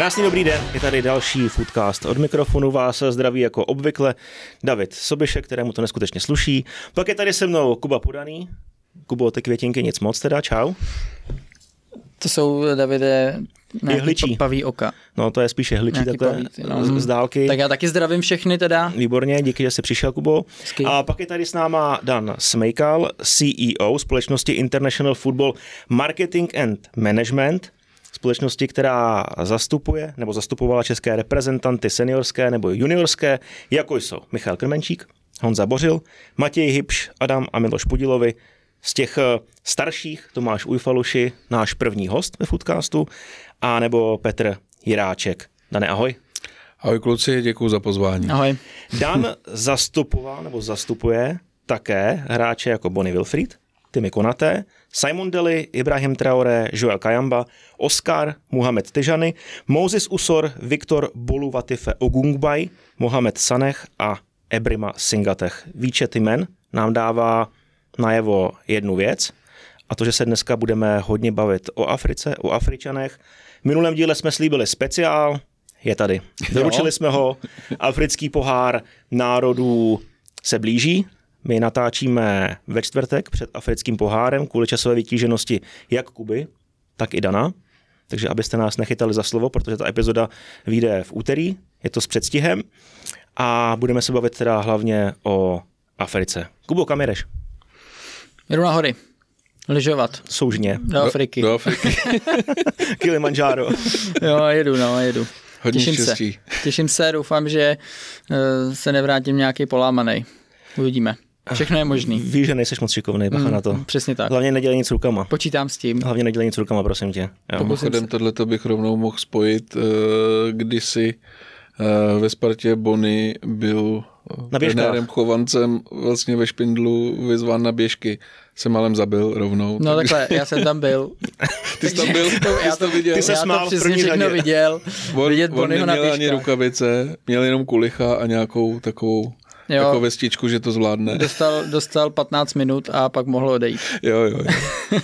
Krásný dobrý den, je tady další Foodcast. Od mikrofonu vás zdraví jako obvykle David Sobišek, kterému to neskutečně sluší. Pak je tady se mnou Kuba Pudaný. Kubo, ty květinky nic moc teda, čau. To jsou, Davide, Jehličí. paví oka. No to je spíše hličí Nějaký takhle pavíci, no. z, z dálky. Tak já taky zdravím všechny teda. Výborně, díky, že jsi přišel, Kubo. Hezky. A pak je tady s náma Dan Smejkal, CEO společnosti International Football Marketing and Management, společnosti, která zastupuje nebo zastupovala české reprezentanty seniorské nebo juniorské, jako jsou Michal Krmenčík, Honza Bořil, Matěj Hybš, Adam a Miloš Pudilovi. Z těch eh, starších Tomáš Ujfaluši, náš první host ve Foodcastu, a nebo Petr Jiráček. Dane, ahoj. Ahoj kluci, děkuji za pozvání. Ahoj. Dan zastupoval nebo zastupuje také hráče jako Bonnie Wilfried, Timmy Konaté, Simon Deli, Ibrahim Traoré, Joel Kayamba, Oscar, Muhammed Tejany, Moses Usor, Viktor Boluvatife Ogungbay, Mohamed Sanech a Ebrima Singatech. Výčet jmen nám dává najevo jednu věc, a to, že se dneska budeme hodně bavit o Africe, o Afričanech. V minulém díle jsme slíbili speciál, je tady. Doručili jsme ho, africký pohár národů se blíží, my natáčíme ve čtvrtek před africkým pohárem kvůli časové vytíženosti jak Kuby, tak i Dana. Takže abyste nás nechytali za slovo, protože ta epizoda vyjde v úterý, je to s předstihem a budeme se bavit teda hlavně o Africe. Kubo, kam jedeš? Jdu na hory. Lyžovat. Soužně. Do Afriky. Do Afriky. Kilimanjaro. Jo, jedu, no, jedu. Hodně Těším štěstí. se. Těším se, doufám, že uh, se nevrátím nějaký polámanej. Uvidíme. Všechno je možný. Víš, že nejseš moc šikovný, bacha na to. Přesně tak. Hlavně nedělej nic rukama. Počítám s tím. Hlavně nedělej nic rukama, prosím tě. Jo. Mimochodem, tohleto bych rovnou mohl spojit. eh, Kdysi eh, ve Spartě Bony byl eh, Na běžkách. trenérem Chovancem vlastně ve Špindlu vyzván na běžky. Se malem zabil rovnou. No takže- takhle, já jsem tam byl. Ty jsi tam byl, To- já ty jsi to to- viděl. ty se já smál to přesně první všechno viděl. On, vidět on Bonnyho na neměl ani rukavice, měl jenom kulicha a nějakou takovou Jo. jako vestičku, že to zvládne. Dostal, dostal 15 minut a pak mohl odejít. Jo, jo, jo.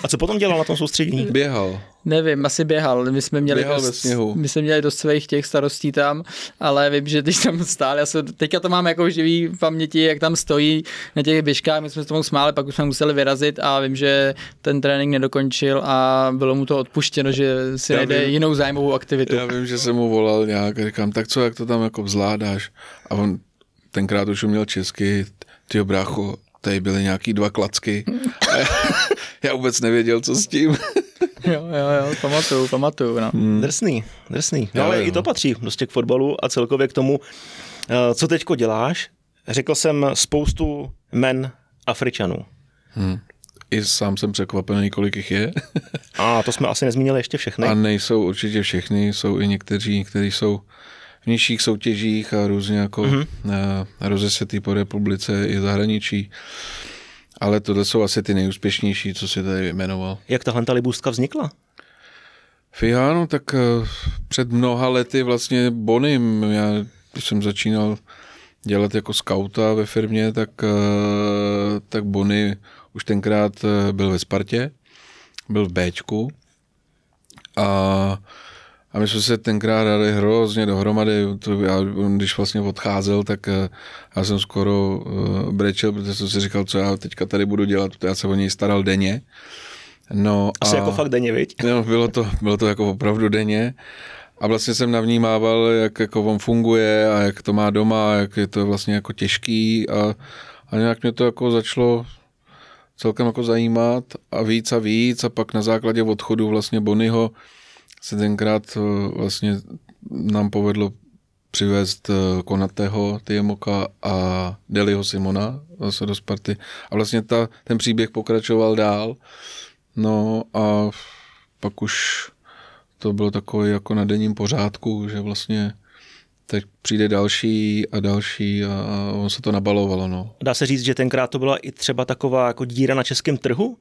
A co potom dělal na tom soustředění? Běhal. Nevím, asi běhal. My jsme měli Běhal dost, ve sněhu. My jsme měli dost svých těch starostí tam, ale vím, že když tam stál, já se, teďka to mám jako živý v paměti, jak tam stojí na těch běžkách, my jsme se tomu smáli, pak už jsme museli vyrazit a vím, že ten trénink nedokončil a bylo mu to odpuštěno, že si Já najde vím. jinou zájmovou aktivitu. Já vím, že jsem mu volal nějak a říkám, tak co, jak to tam jako zvládáš? A on tenkrát už uměl česky, ty brácho, tady byly nějaký dva klacky. A já, já vůbec nevěděl, co s tím. Jo, jo, jo, pamatuju, pamatuju, no. Drsný, drsný. No ale jo. i to patří prostě k fotbalu a celkově k tomu, eh, co teďko děláš. Řekl jsem spoustu men Afričanů. I sám jsem překvapený, kolik jich je. A to jsme asi nezmínili ještě všechny. A nejsou určitě všechny, jsou i někteří, kteří jsou v nižších soutěžích a různě jako mm-hmm. rozesetý po republice i zahraničí. Ale tohle jsou asi ty nejúspěšnější, co si tady vyjmenoval. Jak tahle ta libůstka vznikla? FIA, no tak eh, před mnoha lety vlastně Bonym, já když jsem začínal dělat jako skauta ve firmě, tak, eh, tak Bony už tenkrát eh, byl ve Spartě, byl v Bčku a, a my jsme se tenkrát dali hrozně dohromady, to, já, když vlastně odcházel, tak eh, já jsem skoro eh, brečel, protože jsem si říkal, co já teďka tady budu dělat, protože já se o něj staral denně. No Asi a... jako fakt denně, viď? No, bylo to, bylo to jako opravdu denně. A vlastně jsem navnímával, jak jako on funguje a jak to má doma, jak je to vlastně jako těžký a, a nějak mě to jako začalo celkem jako zajímat a víc a víc a pak na základě odchodu vlastně Bonyho se tenkrát eh, vlastně nám povedlo přivést eh, Konatého Tiemoka a Deliho Simona zase do Sparty. A vlastně ta, ten příběh pokračoval dál. No a pak už to bylo takové jako na denním pořádku, že vlastně teď přijde další a další a, on se to nabalovalo. No. Dá se říct, že tenkrát to byla i třeba taková jako díra na českém trhu?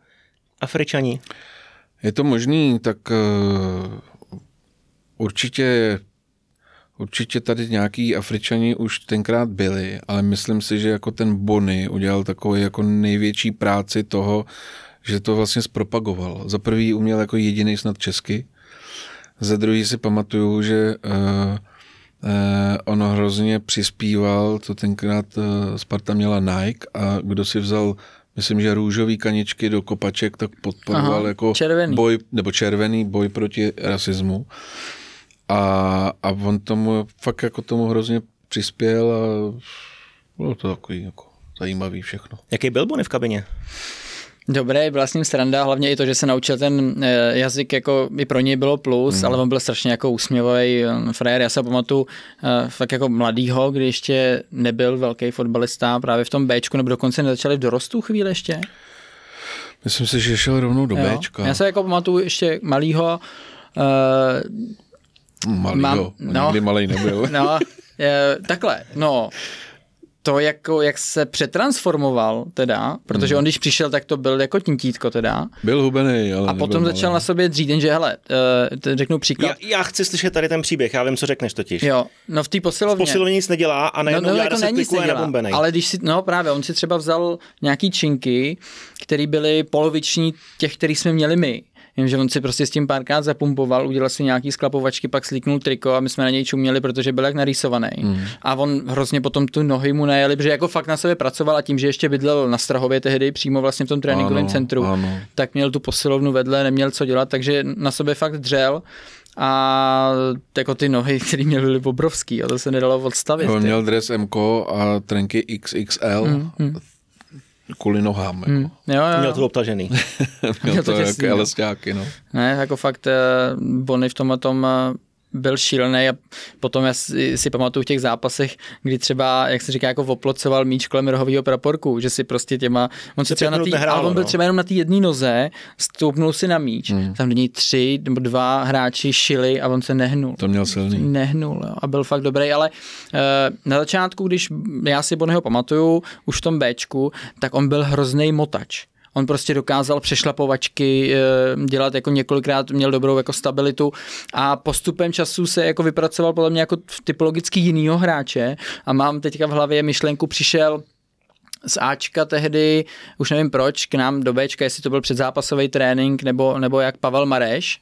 Afričani? Je to možný, tak uh, určitě Určitě tady nějaký Afričani už tenkrát byli, ale myslím si, že jako ten Bony udělal takový jako největší práci toho, že to vlastně zpropagoval. Za prvý uměl jako jediný snad česky, Ze druhý si pamatuju, že uh, uh, on hrozně přispíval, to tenkrát uh, Sparta měla Nike a kdo si vzal myslím, že růžový kaničky do kopaček, tak podporoval Aha, jako červený. boj, nebo červený boj proti rasismu. A, a on tomu fakt jako tomu hrozně přispěl a bylo to takový jako zajímavý všechno. Jaký byl Bony v kabině? Dobré, byla s ním sranda, hlavně i to, že se naučil ten eh, jazyk, jako i pro něj bylo plus, mm. ale on byl strašně jako úsměvový eh, frajer. Já se pamatuju uh, fakt jako mladýho, kdy ještě nebyl velký fotbalista, právě v tom Bčku, nebo dokonce nezačali v dorostu chvíli ještě. Myslím si, že šel rovnou do jo. Bčka. Já se jako pamatuju ještě malýho, malýho, mám, no, nikdy malý nebyl. no, je, takhle, no, to, jako, jak se přetransformoval teda, protože hmm. on když přišel, tak to byl jako tintítko teda. Byl hubený, ale A potom začal na sobě dřít, že hele, uh, řeknu příklad. Já, já, chci slyšet tady ten příběh, já vím, co řekneš totiž. Jo, no v té posilovně. V posilovně nic nedělá a najednou no, no, jako se klikuje na Ale když si, no právě, on si třeba vzal nějaký činky, které byly poloviční těch, který jsme měli my. Vím, že on si prostě s tím párkrát zapumpoval, udělal si nějaký sklapovačky, pak slíknul triko a my jsme na něj čuměli, protože byl jak narýsovaný. Mm. A on hrozně potom tu nohy mu najeli, protože jako fakt na sebe pracoval a tím, že ještě bydlel na Strahově tehdy, přímo vlastně v tom tréninkovém centru, ano. tak měl tu posilovnu vedle, neměl co dělat, takže na sebe fakt dřel a jako ty nohy, které měly obrovský, a to se nedalo odstavit. On měl dres MK a trenky XXL, mm, mm kvůli nohám. Jako. Hmm. Jo, jo. Měl to obtažený. Měl to, to jako elestáky, no. Ne, jako fakt eh, Bony v tom tom eh, byl šílený a potom já si, si pamatuju v těch zápasech, kdy třeba, jak se říká, jako oplocoval míč kolem rohového praporku, že si prostě těma, on se třeba na tý, nehrálo, ale on byl no. třeba jenom na té jedné noze, stoupnul si na míč, hmm. tam do něj tři nebo dva hráči šili a on se nehnul. To měl silný. Nehnul jo, a byl fakt dobrý, ale uh, na začátku, když já si Bonneho pamatuju, už v tom Bčku, tak on byl hrozný motač On prostě dokázal přešlapovačky eh, dělat jako několikrát, měl dobrou jako stabilitu a postupem času se jako vypracoval podle mě jako typologicky jinýho hráče a mám teďka v hlavě myšlenku, přišel z Ačka tehdy, už nevím proč, k nám do Bčka, jestli to byl předzápasový trénink nebo, nebo jak Pavel Mareš.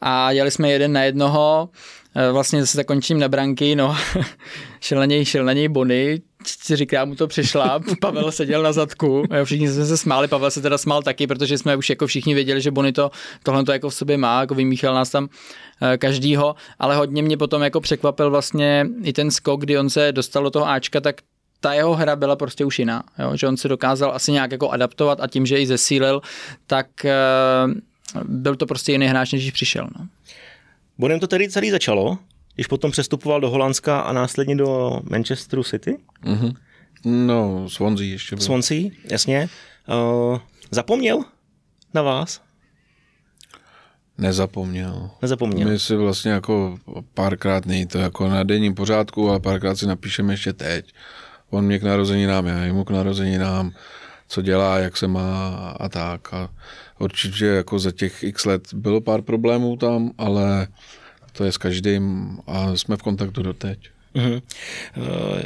A dělali jsme jeden na jednoho, eh, vlastně zase zakončím na branky, no, šel na něj, šel na něj Bony, čtyřikrát mu to přišla, Pavel seděl na zadku, všichni jsme se smáli, Pavel se teda smál taky, protože jsme už jako všichni věděli, že Bony to, tohle to jako v sobě má, jako vymíchal nás tam eh, každýho, ale hodně mě potom jako překvapil vlastně i ten skok, kdy on se dostal do toho Ačka, tak ta jeho hra byla prostě už jiná, jo? že on se dokázal asi nějak jako adaptovat a tím, že i zesílil, tak uh, byl to prostě jiný hráč, než přišel. No. Bonem to tedy celý začalo, když potom přestupoval do Holandska a následně do Manchesteru City? Mm-hmm. No, Swansea ještě byl. Swansea, jasně. Uh, zapomněl na vás? Nezapomněl. Nezapomněl. My si vlastně jako párkrát není to jako na denním pořádku, ale párkrát si napíšeme ještě teď. On mě k narozeninám, já jemu k narozeninám, co dělá, jak se má a tak. A určitě jako za těch x let bylo pár problémů tam, ale to je s každým a jsme v kontaktu doteď. Mm-hmm.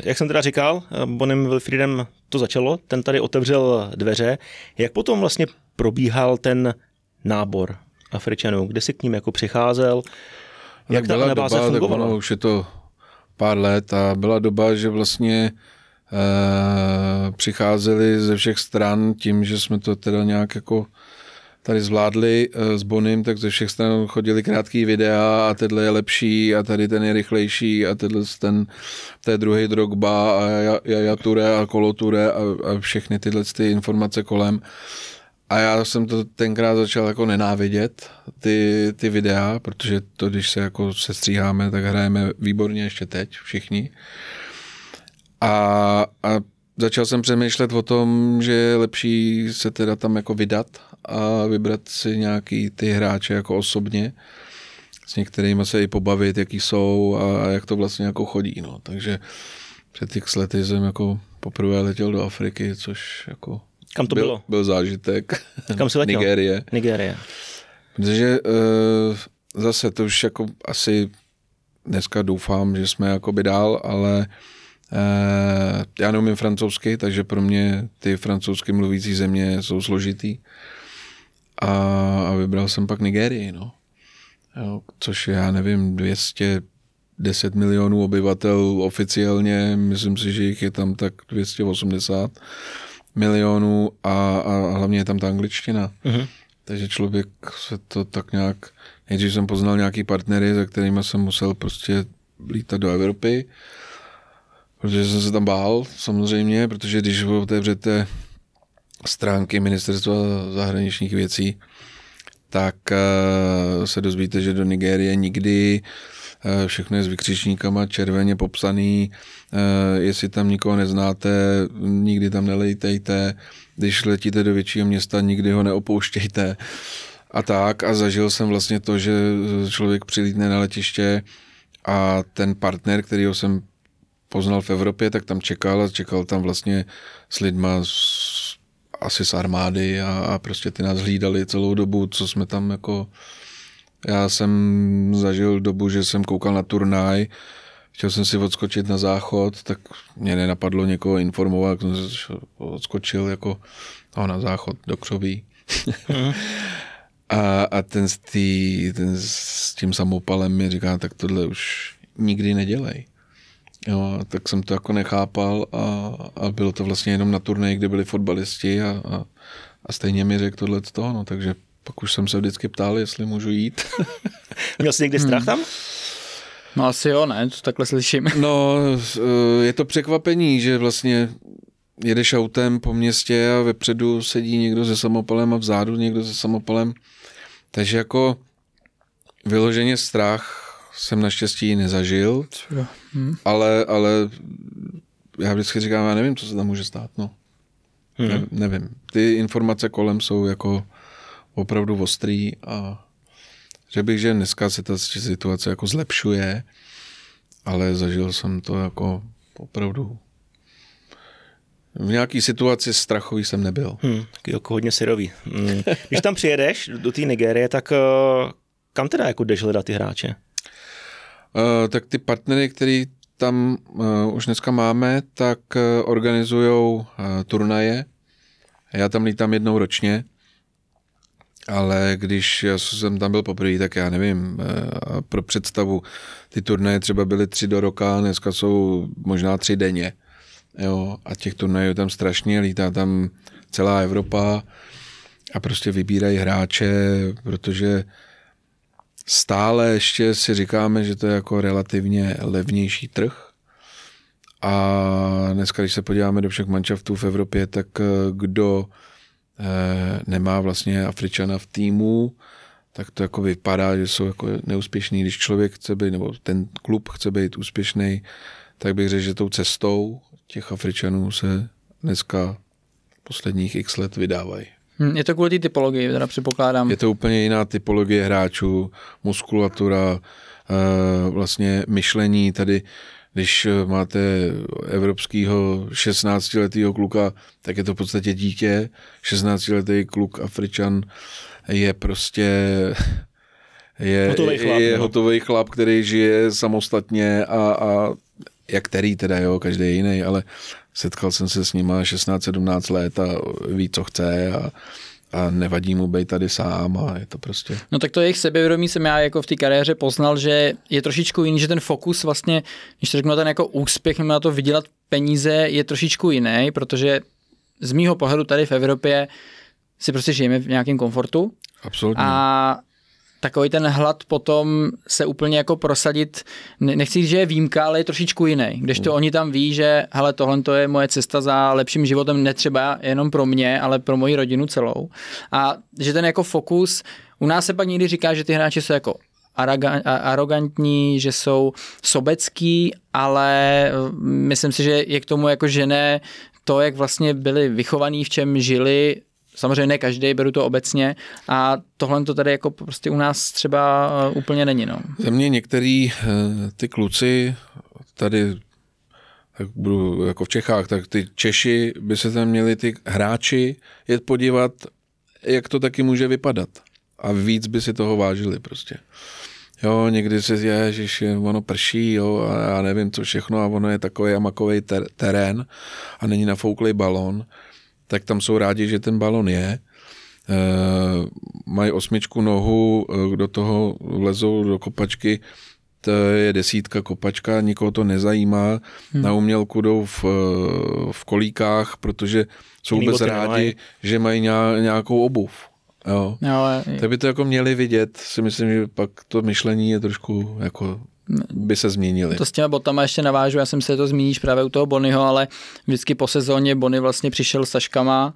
Jak jsem teda říkal, Bonem Wilfriedem to začalo, ten tady otevřel dveře. Jak potom vlastně probíhal ten nábor Afričanů? Kde si k ním jako přicházel? Jak ta doba, fungovala? Tak už je to pár let a byla doba, že vlastně eh, přicházeli ze všech stran tím, že jsme to teda nějak jako tady zvládli eh, s Bonym, tak ze všech stran chodili krátký videa a tenhle je lepší a tady ten je rychlejší a tenhle ten, to je druhý Drogba a Jaja Ture a Kolo Ture a, a všechny tyhle ty informace kolem. A já jsem to tenkrát začal jako nenávidět, ty, ty videa, protože to, když se jako sestříháme, tak hrajeme výborně ještě teď všichni. A, a začal jsem přemýšlet o tom, že je lepší se teda tam jako vydat a vybrat si nějaký ty hráče jako osobně. S některými se i pobavit, jaký jsou a jak to vlastně jako chodí. No. Takže před těch lety jsem jako poprvé letěl do Afriky, což jako Kam to byl, bylo? Byl zážitek. Kam jsi letěl? Nigérie. Nigérie. Protože uh, zase to už jako asi dneska doufám, že jsme jakoby dál, ale uh, já neumím francouzsky, takže pro mě ty francouzsky mluvící země jsou složitý a, a vybral jsem pak Nigérii, no. jo, což já nevím, 210 milionů obyvatel oficiálně, myslím si, že jich je tam tak 280 milionů a, a hlavně je tam ta angličtina. Uh-huh. Takže člověk se to tak nějak, nejdřív jsem poznal nějaký partnery, za kterými jsem musel prostě lítat do Evropy, protože jsem se tam bál samozřejmě, protože když otevřete stránky ministerstva zahraničních věcí, tak uh, se dozvíte, že do Nigérie nikdy uh, všechno je s vykřičníkama červeně popsaný, uh, jestli tam nikoho neznáte, nikdy tam nelejtejte, když letíte do většího města, nikdy ho neopouštějte. A tak a zažil jsem vlastně to, že člověk přilítne na letiště a ten partner, kterýho jsem poznal v Evropě, tak tam čekal a čekal tam vlastně s lidma z, asi z armády a, a prostě ty nás hlídali celou dobu, co jsme tam jako... Já jsem zažil dobu, že jsem koukal na turnaj, chtěl jsem si odskočit na záchod, tak mě nenapadlo někoho informovat, jsem se odskočil jako no, na záchod do křoví. Mm. a, a ten, s tý, ten s tím samopalem mi říká, tak tohle už nikdy nedělej. Jo, tak jsem to jako nechápal a, a bylo to vlastně jenom na turnaji, kde byli fotbalisti a, a, a stejně mi řekl tohle z toho, no, takže pak už jsem se vždycky ptal, jestli můžu jít. Měl jsi někdy strach tam? No asi jo, ne, to takhle slyším. No, eh, je to překvapení, že vlastně jedeš autem po městě a vepředu sedí někdo se samopalem a vzadu někdo se samopalem. Takže jako vyloženě strach jsem naštěstí nezažil, hmm. ale, ale já vždycky říkám, já nevím, co se tam může stát, no. Hmm. Ne, nevím. Ty informace kolem jsou jako opravdu ostrý a že bych, že dneska se ta situace jako zlepšuje, ale zažil jsem to jako opravdu v nějaký situaci strachový jsem nebyl. Hmm, jako hodně syrový. Hmm. Když tam přijedeš do té Nigérie, tak uh, kam teda jako jdeš hledat ty hráče? Uh, tak ty partnery, který tam uh, už dneska máme, tak uh, organizují turnaje. Já tam lítám jednou ročně, ale když já jsem tam byl poprvé, tak já nevím, pro představu, ty turnaje třeba byly tři do roka, dneska jsou možná tři denně. Jo, a těch turnajů tam strašně, lítá tam celá Evropa a prostě vybírají hráče, protože stále ještě si říkáme, že to je jako relativně levnější trh. A dneska, když se podíváme do všech manšaftů v Evropě, tak eh, kdo eh, nemá vlastně Afričana v týmu, tak to jako vypadá, že jsou jako neúspěšný. Když člověk chce být, nebo ten klub chce být úspěšný, tak bych řekl, že tou cestou těch Afričanů se dneska posledních x let vydávají. Hm, je to kvůli té typologii, teda předpokládám. Je to úplně jiná typologie hráčů, muskulatura, eh, vlastně myšlení tady, když máte evropského 16-letého kluka, tak je to v podstatě dítě. 16-letý kluk Afričan je prostě je hotový chlap, je no. hotový chlap, který žije samostatně a, a jak který teda, jo, každý jiný, ale setkal jsem se s nima 16-17 let a ví, co chce a, a nevadí mu být tady sám a je to prostě... No tak to jejich sebevědomí jsem já jako v té kariéře poznal, že je trošičku jiný, že ten fokus vlastně, když to řeknu ten jako úspěch nebo na to vydělat peníze je trošičku jiný, protože z mýho pohledu tady v Evropě si prostě žijeme v nějakém komfortu. Absolutně. A takový ten hlad potom se úplně jako prosadit, nechci říct, že je výjimka, ale je trošičku jiný. Když to mm. oni tam ví, že hele, tohle to je moje cesta za lepším životem, netřeba jenom pro mě, ale pro moji rodinu celou. A že ten jako fokus, u nás se pak někdy říká, že ty hráči jsou jako arrogantní, že jsou sobecký, ale myslím si, že je k tomu jako žené to, jak vlastně byli vychovaní, v čem žili, Samozřejmě ne každý, beru to obecně a tohle to tady jako prostě u nás třeba eh, úplně není. No. Za mě některý eh, ty kluci tady tak budu jako v Čechách, tak ty Češi by se tam měli ty hráči jet podívat, jak to taky může vypadat. A víc by si toho vážili prostě. Jo, někdy se je, že ono prší, jo, a já nevím co všechno a ono je takový amakový ter- terén a není nafouklý balon tak tam jsou rádi, že ten balon je. mají osmičku nohu, e, do toho lezou do kopačky, to je desítka kopačka, nikoho to nezajímá. Hmm. Na umělku jdou v, v kolíkách, protože jsou Jiný vůbec rádi, nemají. že mají nějakou obuv. Jo. jo ale... Tak by to jako měli vidět, si myslím, že pak to myšlení je trošku jako by se změnily. To s těma botama ještě navážu, já jsem se to zmíníš právě u toho Bonyho, ale vždycky po sezóně Bony vlastně přišel s taškama,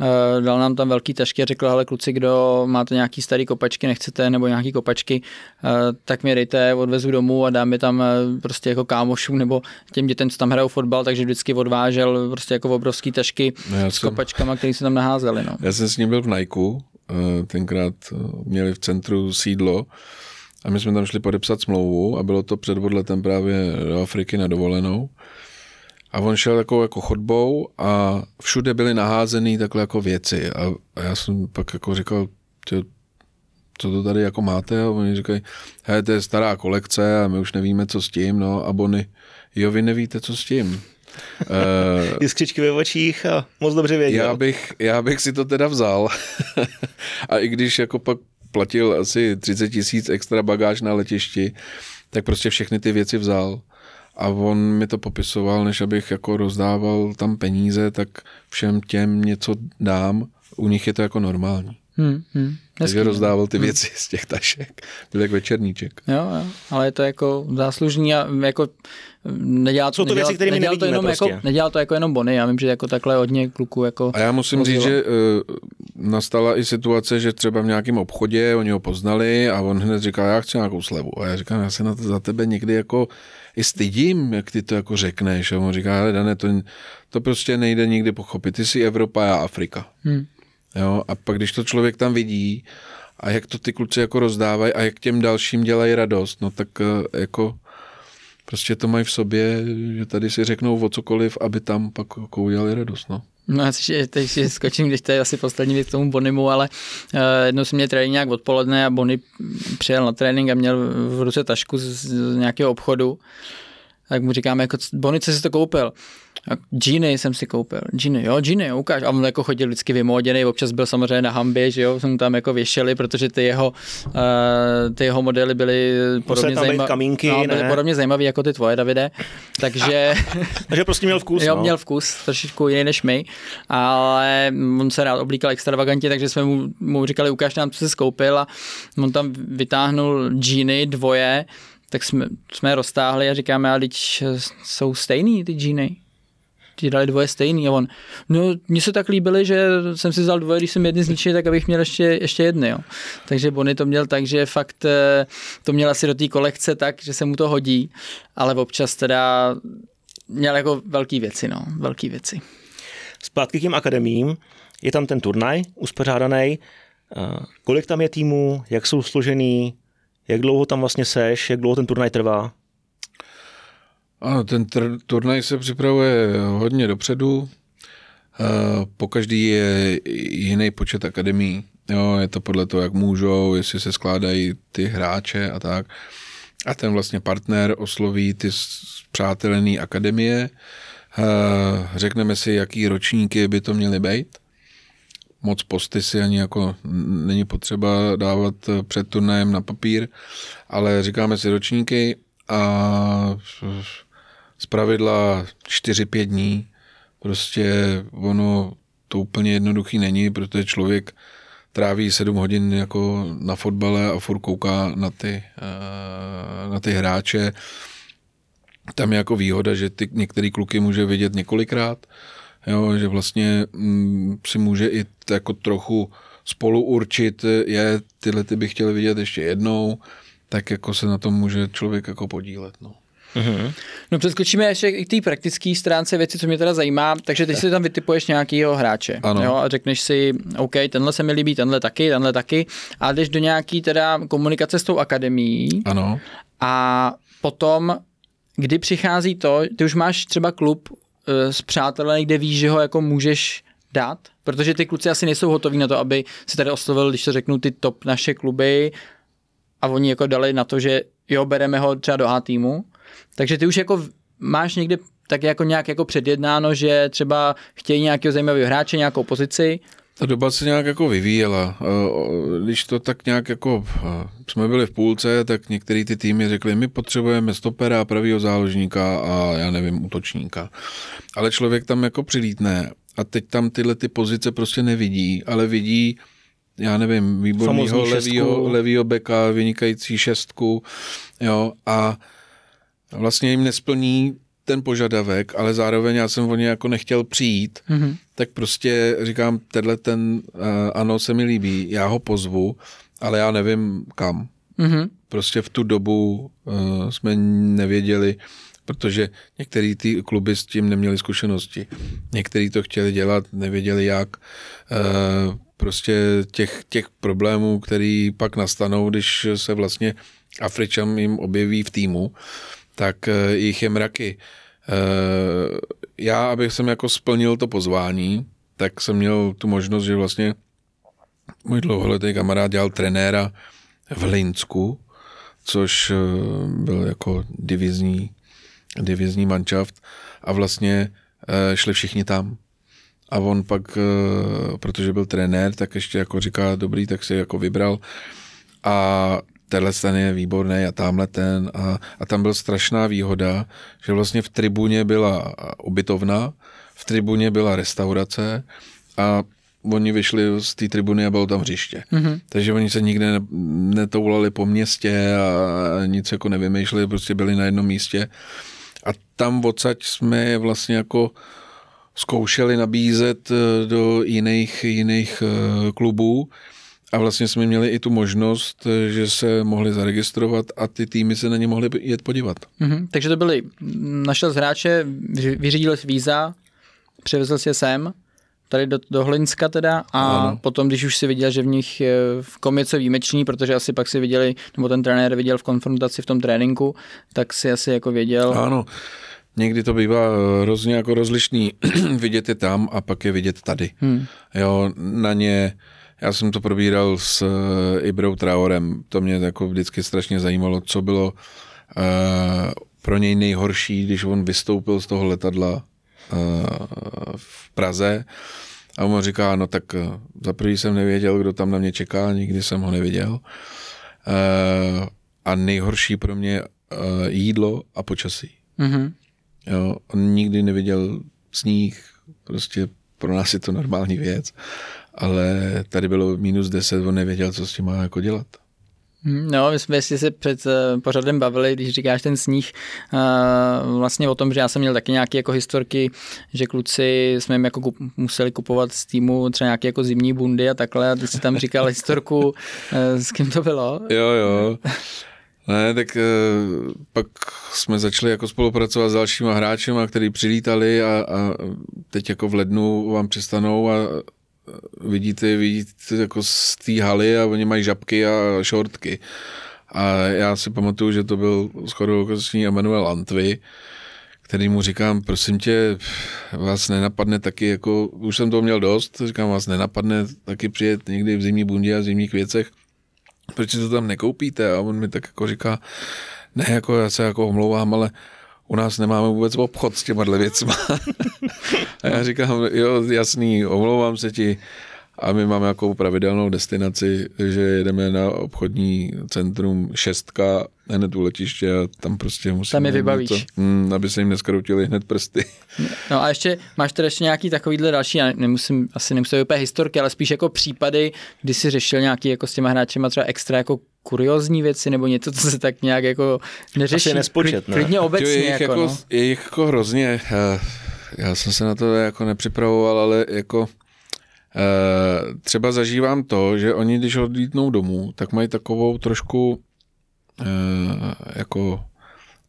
eh, dal nám tam velký tašky a řekl, ale kluci, kdo máte nějaký starý kopačky, nechcete, nebo nějaký kopačky, eh, tak mi dejte, odvezu domů a dám je tam eh, prostě jako kámošům nebo těm dětem, co tam hrajou fotbal, takže vždycky odvážel prostě jako obrovský tašky no s jsem, kopačkama, které se tam naházeli. No. Já jsem s ním byl v Nike, tenkrát měli v centru sídlo a my jsme tam šli podepsat smlouvu a bylo to před odletem právě do Afriky na dovolenou. A on šel jako, jako chodbou a všude byly naházený takhle jako věci. A, a já jsem pak jako říkal, tě, co to tady jako máte? A oni říkají, hej, to je stará kolekce a my už nevíme, co s tím. No a Bony, jo, vy nevíte, co s tím. uh, Jiskřičky ve očích a moc dobře věděl. Já bych, já bych si to teda vzal. a i když jako pak platil asi 30 tisíc extra bagáž na letišti, tak prostě všechny ty věci vzal. A on mi to popisoval, než abych jako rozdával tam peníze, tak všem těm něco dám. U nich je to jako normální. Hmm, hmm. Takže no. rozdával ty hmm. věci hmm. z těch tašek. Byl jak večerníček. Jo, jo, ale je to jako záslužný a jako nedělá to, Jsou to nedělá, věci, které my nedělá to jenom jako- prostě. jako, nedělá to jako jenom Bony, já vím, že jako takhle hodně kluků jako A já musím rozdělo. říct, že uh, nastala i situace, že třeba v nějakém obchodě oni ho poznali a on hned říká, já chci nějakou slevu. A já říkám, já se na to za tebe někdy jako i stydím, jak ty to jako řekneš. A on říká, ale Dane, to, to prostě nejde nikdy pochopit. Ty jsi Evropa, já Afrika. Hmm. Jo, a pak když to člověk tam vidí a jak to ty kluci jako rozdávají a jak těm dalším dělají radost, no tak eh, jako prostě to mají v sobě, že tady si řeknou o cokoliv, aby tam pak jako udělali radost, no. No já si teď si skočím, když to je asi poslední věc k tomu Bonimu, ale uh, jednou jsem měl trénink nějak odpoledne a Bony přijel na trénink a měl v ruce tašku z, z nějakého obchodu. Tak mu říkáme, jako Bony, co jsi to koupil? Giny jsem si koupil. Giny, jo, Giny, ukáž. A on jako chodil vždycky vymóděný, občas byl samozřejmě na hambě, že jo, jsem tam jako věšeli, protože ty jeho, uh, ty jeho modely byly podobně zajímavé. kamínky, no, byly podobně zajímavé jako ty tvoje, Davide. Takže... Takže prostě měl vkus, Jo, no. měl vkus, trošičku jiný než my, ale on se rád oblíkal extravagantně, takže jsme mu, mu říkali, ukáž nám, co jsi skoupil a on tam vytáhnul Giny dvoje, tak jsme, jsme roztáhli a říkáme, ale teď jsou stejný ty džíny? Ti dali dvoje stejný. A on, no mně se tak líbily, že jsem si vzal dvoje, když jsem jedny zničil, tak abych měl ještě, ještě jedny, jo. Takže Bonny to měl tak, že fakt eh, to měl asi do té kolekce tak, že se mu to hodí, ale občas teda měl jako velký věci, no, velký věci. Zpátky k těm akademím, je tam ten turnaj uspořádaný, eh, kolik tam je týmů, jak jsou složený, jak dlouho tam vlastně seš, jak dlouho ten turnaj trvá? Ano, ten tr- turnaj se připravuje hodně dopředu. Po každý je jiný počet akademí. Jo, je to podle toho, jak můžou, jestli se skládají ty hráče a tak. A ten vlastně partner osloví ty přátelené akademie. Řekneme si, jaký ročníky by to měly být. Moc posty si ani jako není potřeba dávat před turnajem na papír, ale říkáme si ročníky a z pravidla 4-5 dní. Prostě ono to úplně jednoduchý není, protože člověk tráví 7 hodin jako na fotbale a furt kouká na ty, eh, na ty hráče. Tam je jako výhoda, že ty některý kluky může vidět několikrát, jo, že vlastně mm, si může i jako trochu spolu určit, je, tyhle ty bych chtěl vidět ještě jednou, tak jako se na tom může člověk jako podílet. No. Mm-hmm. No přeskočíme ještě k té praktické stránce věci, co mě teda zajímá. Takže teď si tam vytipuješ nějakýho hráče ano. Jo, a řekneš si, OK, tenhle se mi líbí, tenhle taky, tenhle taky. A jdeš do nějaký teda komunikace s tou akademií. Ano. A potom, kdy přichází to, ty už máš třeba klub s přáteli, kde víš, že ho jako můžeš dát, protože ty kluci asi nejsou hotoví na to, aby si tady oslovil, když to řeknu, ty top naše kluby a oni jako dali na to, že jo, bereme ho třeba do A týmu, takže ty už jako máš někde tak jako nějak jako předjednáno, že třeba chtějí nějakého zajímavého hráče, nějakou pozici Ta doba se nějak jako vyvíjela. Když to tak nějak jako jsme byli v půlce, tak některé ty týmy řekli, my potřebujeme stopera, pravýho záložníka a já nevím, útočníka. Ale člověk tam jako přilítne a teď tam tyhle ty pozice prostě nevidí, ale vidí já nevím, výborného levýho, levýho beka, vynikající šestku, jo, a vlastně jim nesplní ten požadavek, ale zároveň já jsem o ně jako nechtěl přijít, mm-hmm. tak prostě říkám, tenhle ten, uh, ano, se mi líbí, já ho pozvu, ale já nevím kam. Mm-hmm. Prostě v tu dobu uh, jsme nevěděli, protože některé ty kluby s tím neměli zkušenosti. Někteří to chtěli dělat, nevěděli jak. Uh, prostě těch, těch problémů, který pak nastanou, když se vlastně Afričan jim objeví v týmu, tak eh, jich je mraky. Eh, já, abych jsem jako splnil to pozvání, tak jsem měl tu možnost, že vlastně můj dlouholetý kamarád dělal trenéra v Linsku, což eh, byl jako divizní, divizní manšaft a vlastně šli všichni tam. A on pak, protože byl trenér, tak ještě jako říká, dobrý, tak si jako vybral. A tenhle ten je výborný a tamhle ten a, a tam byla strašná výhoda, že vlastně v tribuně byla ubytovna, v tribuně byla restaurace a oni vyšli z té tribuny a bylo tam hřiště. Mm-hmm. Takže oni se nikde netoulali po městě a nic jako nevymýšleli, prostě byli na jednom místě. A tam odsaď jsme vlastně jako zkoušeli nabízet eh, do jiných, jiných eh, klubů a vlastně jsme měli i tu možnost, že se mohli zaregistrovat a ty týmy se na ně mohly jet podívat. Mm-hmm. Takže to byli, našel z hráče, vyřídil si víza, přivezl si je sem, tady do, do Hlinska teda a ano. potom, když už si viděl, že v nich v kom je co výjimečný, protože asi pak si viděli, nebo ten trenér viděl v konfrontaci v tom tréninku, tak si asi jako věděl. Ano, někdy to bývá hrozně jako rozlišný vidět je tam a pak je vidět tady. Hmm. Jo, na ně já jsem to probíral s uh, Ibrou Traorem, to mě jako vždycky strašně zajímalo, co bylo uh, pro něj nejhorší, když on vystoupil z toho letadla uh, v Praze a on říká, no tak za prvý jsem nevěděl, kdo tam na mě čeká, nikdy jsem ho neviděl. Uh, a nejhorší pro mě uh, jídlo a počasí. Mm-hmm. Jo, on nikdy neviděl sníh, prostě pro nás je to normální věc ale tady bylo minus 10, on nevěděl, co s tím má jako dělat. Hmm, no, my jsme si se před uh, pořadem bavili, když říkáš ten sníh, uh, vlastně o tom, že já jsem měl taky nějaké jako historky, že kluci jsme jim jako kup, museli kupovat z týmu třeba nějaké jako zimní bundy a takhle a ty jsi tam říkal historku, uh, s kým to bylo? Jo, jo. Ne, tak pak jsme začali jako spolupracovat s dalšíma hráčema, kteří přilítali a, a teď jako v lednu vám přestanou a vidíte, vidíte jako z té haly a oni mají žabky a šortky. A já si pamatuju, že to byl shodou okolností Emanuel Antvi, který mu říkám, prosím tě, vás nenapadne taky, jako, už jsem to měl dost, říkám, vás nenapadne taky přijet někdy v zimní bundě a zimních věcech, proč to tam nekoupíte? A on mi tak jako říká, ne, jako já se jako omlouvám, ale u nás nemáme vůbec obchod s těma věcma. a já říkám, jo, jasný, omlouvám se ti. A my máme jako pravidelnou destinaci, že jedeme na obchodní centrum šestka hned u letiště a tam prostě musíme... Tam je vybavíš. To, mm, aby se jim neskroutili hned prsty. No a ještě, máš tady ještě nějaký takovýhle další, já nemusím, asi nemusím úplně historky, ale spíš jako případy, kdy si řešil nějaký jako s těma hráčema třeba extra jako kuriozní věci nebo něco, co se tak nějak jako neřeší. Asi nespočet, ne? Klidně obecně. Je jich, jako, jako, no. je jich jako hrozně. Eh, já jsem se na to jako nepřipravoval, ale jako eh, třeba zažívám to, že oni, když odlítnou domů, tak mají takovou trošku jako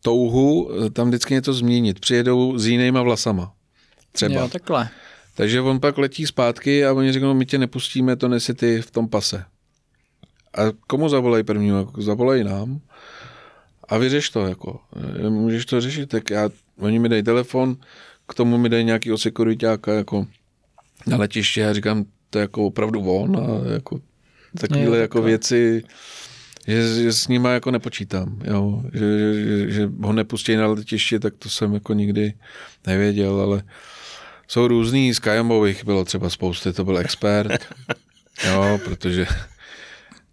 touhu tam vždycky něco změnit. Přijedou s jinýma vlasama. Třeba. Jo, takhle. Takže on pak letí zpátky a oni řeknou, my tě nepustíme, to nesi ty v tom pase. A komu zavolej první? Zavolej nám a vyřeš to. Jako. Můžeš to řešit, tak já, oni mi dají telefon, k tomu mi dají nějaký sekuritáka jako na letiště. Já říkám, to je jako opravdu on a jako takovéhle jako věci, že, že s nima jako nepočítám, jo? Že, že, že, že ho nepustí na letiště, tak to jsem jako nikdy nevěděl, ale jsou různý, z Kajambových bylo třeba spousty, to byl expert, jo, protože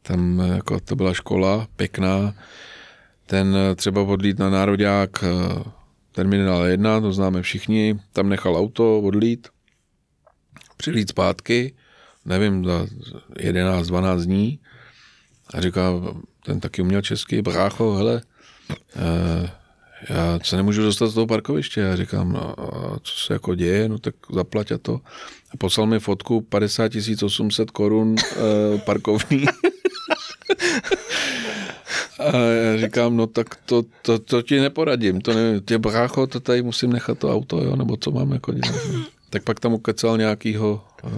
tam jako to byla škola pěkná, ten třeba odlít na národák eh, terminál 1, to známe všichni, tam nechal auto odlít, přilít zpátky, nevím, za 11-12 dní a říká, ten taky uměl česky, brácho, hele, eh, já se nemůžu dostat z toho parkoviště. Já říkám, no, a co se jako děje, no tak zaplať a to. A poslal mi fotku 50 800 korun eh, parkovní. A já říkám, no tak to, to, to ti neporadím, to ne, tě brácho, to tady musím nechat to auto, jo, nebo co mám jako dělat. Tak pak tam ukecal nějakýho uh,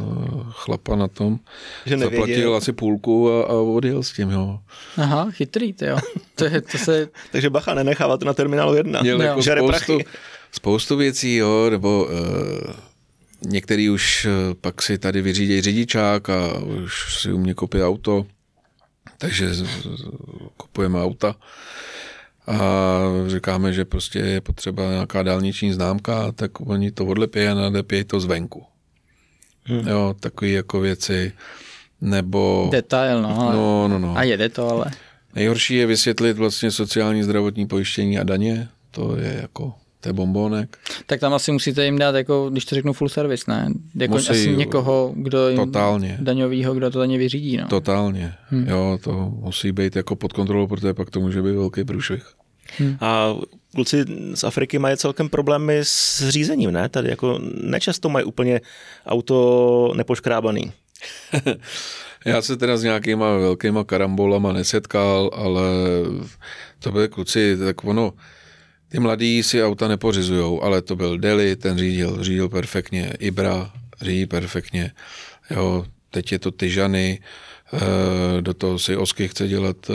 chlapa na tom, Že nevěděl. zaplatil asi půlku a, a odjel s tím, jo. Aha, chytrý, ty jo. To, je, to se, Takže bacha, nenechávat to na terminálu 1. Měl Jo. jako Žere spoustu, prachy. spoustu věcí, jo, nebo uh, některý už uh, pak si tady vyřídějí řidičák a už si umí koupit auto, takže z- z- kupujeme auta a říkáme, že prostě je potřeba nějaká dálniční známka, tak oni to odlepějí a nalepějí to zvenku. Hmm. Jo, takové jako věci, nebo... detail, no. ale- No, no, no. A jede to, ale. Nejhorší je vysvětlit vlastně sociální zdravotní pojištění a daně, to je jako, to je bombonek. Tak tam asi musíte jim dát, jako, když to řeknu full service, ne? Jako Musí, asi někoho, kdo jim totálně. daňovýho, kdo to daně vyřídí, no. Totálně. Hmm. Jo, to musí být jako pod kontrolou, protože pak to může být velký průšvih. A kluci z Afriky mají celkem problémy s řízením, ne? Tady jako nečasto mají úplně auto nepoškrábaný. Já se teda s nějakýma velkýma karambolama nesetkal, ale to byly kluci, tak ono, ty mladí si auta nepořizujou, ale to byl Deli, ten řídil, řídil perfektně, Ibra řídí perfektně, jo, teď je to Tyžany, eh, do toho si Osky chce dělat eh,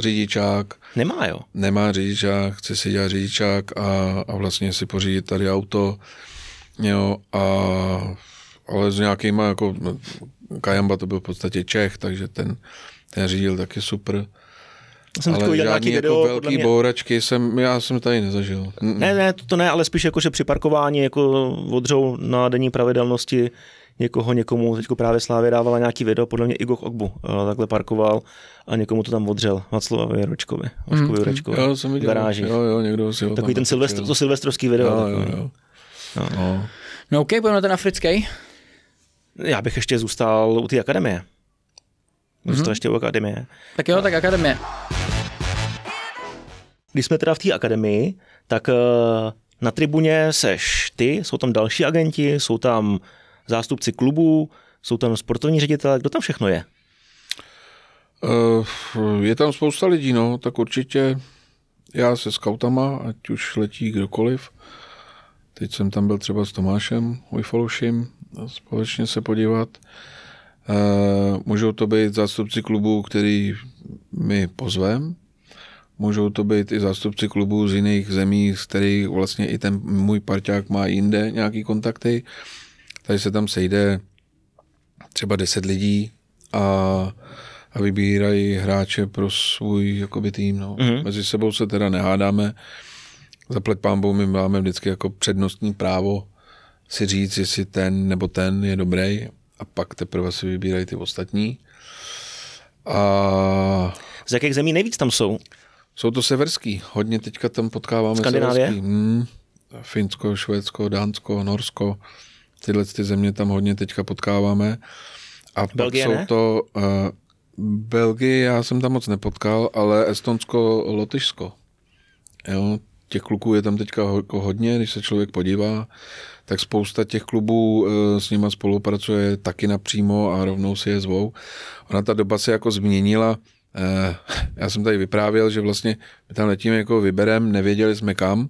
řidičák, Nemá, jo. nemá řidičák, chce si dělat řidičák a, a vlastně si pořídit tady auto, jo, a, ale s nějakýma, jako no, Kajamba to byl v podstatě Čech, takže ten, ten řídil taky super. Já jsem ale ale viděl nějaký žádný video, jako velký mě... bouračky jsem, já jsem tady nezažil. Mm, Ne, ne, to, to ne, ale spíš jako, že při parkování jako odřou na denní pravidelnosti někoho, někomu, teďko právě Slávě dávala nějaký video, podle mě Igor Ogbu eh, takhle parkoval a někomu to tam odřel, Václavu Jurečkovi, Vaškovi Jurečkovi, Jo, jsem v viděl. garáži. Jo, jo, někdo si ho Takový ten silvestr, to silvestrovský video. Jo, takový. jo, jo. No. No. No OK, pojďme na ten africký. Já bych ještě zůstal u té akademie. Zůstal ještě u akademie. Tak jo, tak akademie. Když jsme teda v té akademii, tak eh, na tribuně seš ty, jsou tam další agenti, jsou tam zástupci klubů, jsou tam sportovní ředitelé, kdo tam všechno je? Eh, Je tam spousta lidí, no, tak určitě já se skautama, ať už letí kdokoliv. Teď jsem tam byl třeba s Tomášem Ujfoluším společně se podívat. Eh, Můžou to být zástupci klubů, který my pozvem. Můžou to být i zástupci klubů z jiných zemí, z kterých vlastně i ten můj parťák má jinde nějaký kontakty. Tady se tam sejde třeba 10 lidí a, a vybírají hráče pro svůj jakoby, tým. No. Mhm. Mm-hmm. Mezi sebou se teda nehádáme. Zaplať pámbou my máme vždycky jako přednostní právo si říct, jestli ten nebo ten je dobrý a pak teprve si vybírají ty ostatní. A Z jakých zemí nejvíc tam jsou? jsou to severský. Hodně teďka tam potkáváme Skandinávie? severský. Hmm. Finsko, Švédsko, Dánsko, Norsko. Tyhle ty země tam hodně teďka potkáváme. A Belgie pak jsou ne? to... Uh, Belgii já jsem tam moc nepotkal, ale Estonsko, Lotyšsko. Jo, těch kluků je tam teďka jako hodně, když se člověk podívá, tak spousta těch klubů eh, s nima spolupracuje taky napřímo a rovnou si je zvou. Ona ta doba se jako změnila. Eh, Já jsem tady vyprávěl, že vlastně my tam letíme jako vyberem, nevěděli jsme kam,